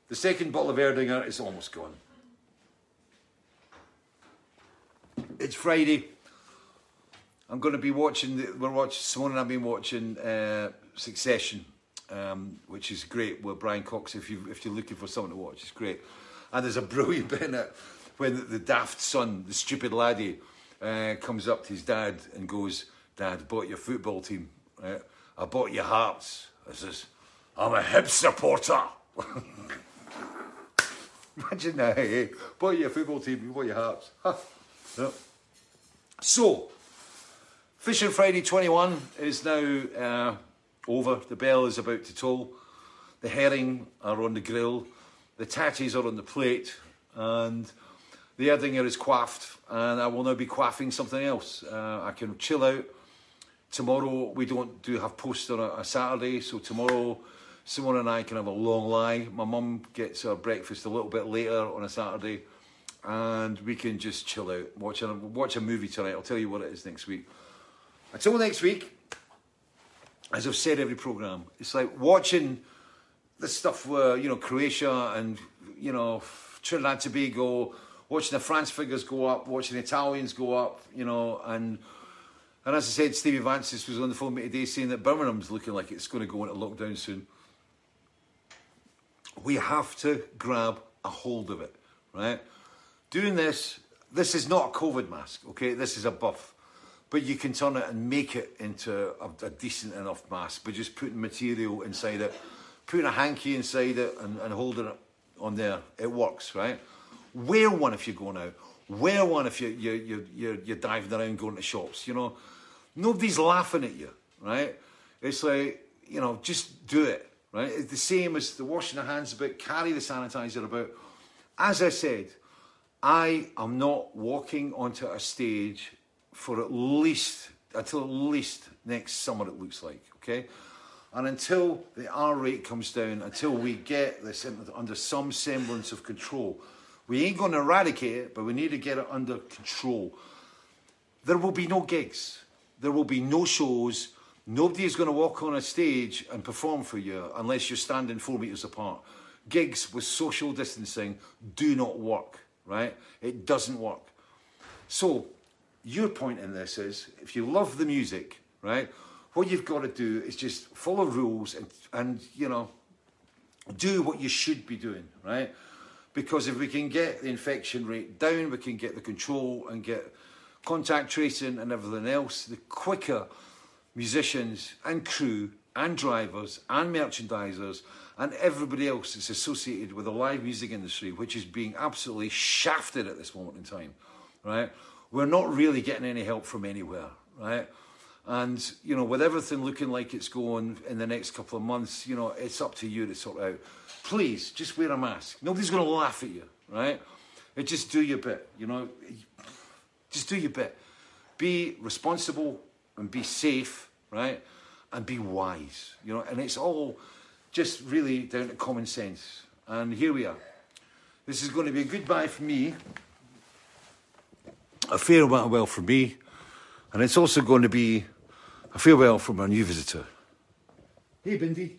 The second bottle of Erdinger is almost gone. It's Friday. I'm going to be watching. The, we're watching. Simone and I've been watching uh, Succession, um, which is great. With Brian Cox, if you if you're looking for something to watch, it's great. And there's a brilliant bit in it when the, the daft son, the stupid laddie, uh, comes up to his dad and goes, "Dad, bought your football team. Right? I bought your hearts." I says, "I'm a Hibs supporter." Imagine that, eh? Bought your football team, you your hearts. So, Fishing Friday 21 is now uh, over. The bell is about to toll. The herring are on the grill. The tatties are on the plate. And the Erdinger is quaffed. And I will now be quaffing something else. Uh, I can chill out. Tomorrow we don't do have post on a, a Saturday. So tomorrow Simone and I can have a long lie. My mum gets her breakfast a little bit later on a Saturday and we can just chill out, watch a, watch a movie tonight. I'll tell you what it is next week. Until next week, as I've said every programme, it's like watching the stuff where, you know, Croatia and, you know, Trinidad Tobago, watching the France figures go up, watching the Italians go up, you know, and and as I said, Stevie Vantsis was on the phone with me today saying that Birmingham's looking like it's going to go into lockdown soon. We have to grab a hold of it, right? Doing this, this is not a COVID mask, okay? This is a buff. But you can turn it and make it into a, a decent enough mask by just putting material inside it, putting a hanky inside it and, and holding it on there. It works, right? Wear one if you're going out. Wear one if you're, you're, you're, you're, you're diving around going to shops, you know? Nobody's laughing at you, right? It's like, you know, just do it, right? It's the same as the washing the hands about, carry the sanitizer about. As I said, I am not walking onto a stage for at least until at least next summer it looks like okay and until the R rate comes down until we get this under some semblance of control we ain't going to eradicate it but we need to get it under control there will be no gigs there will be no shows nobody is going to walk on a stage and perform for you unless you're standing four meters apart gigs with social distancing do not work right? It doesn't work. So, your point in this is if you love the music, right, what you've got to do is just follow rules and, and you know, do what you should be doing, right? Because if we can get the infection rate down, we can get the control and get contact tracing and everything else, the quicker musicians and crew and drivers and merchandisers and everybody else that's associated with the live music industry, which is being absolutely shafted at this moment in time, right? We're not really getting any help from anywhere, right? And, you know, with everything looking like it's going in the next couple of months, you know, it's up to you to sort out. Please, just wear a mask. Nobody's going to laugh at you, right? Just do your bit, you know. Just do your bit. Be responsible and be safe, right? And be wise, you know. And it's all just really down to common sense. And here we are. This is going to be a goodbye for me, a farewell for me, and it's also going to be a farewell from our new visitor. Hey, Bindi.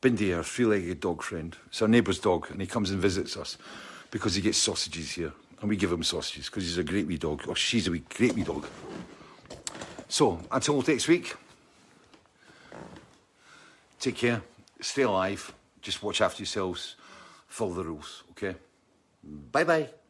Bindi, our three legged dog friend. It's our neighbour's dog, and he comes and visits us because he gets sausages here. And we give him sausages because he's a great wee dog, or she's a wee, great wee dog. So, until next week. Take care. Stay alive. Just watch after yourselves. Follow the rules, okay? Bye bye.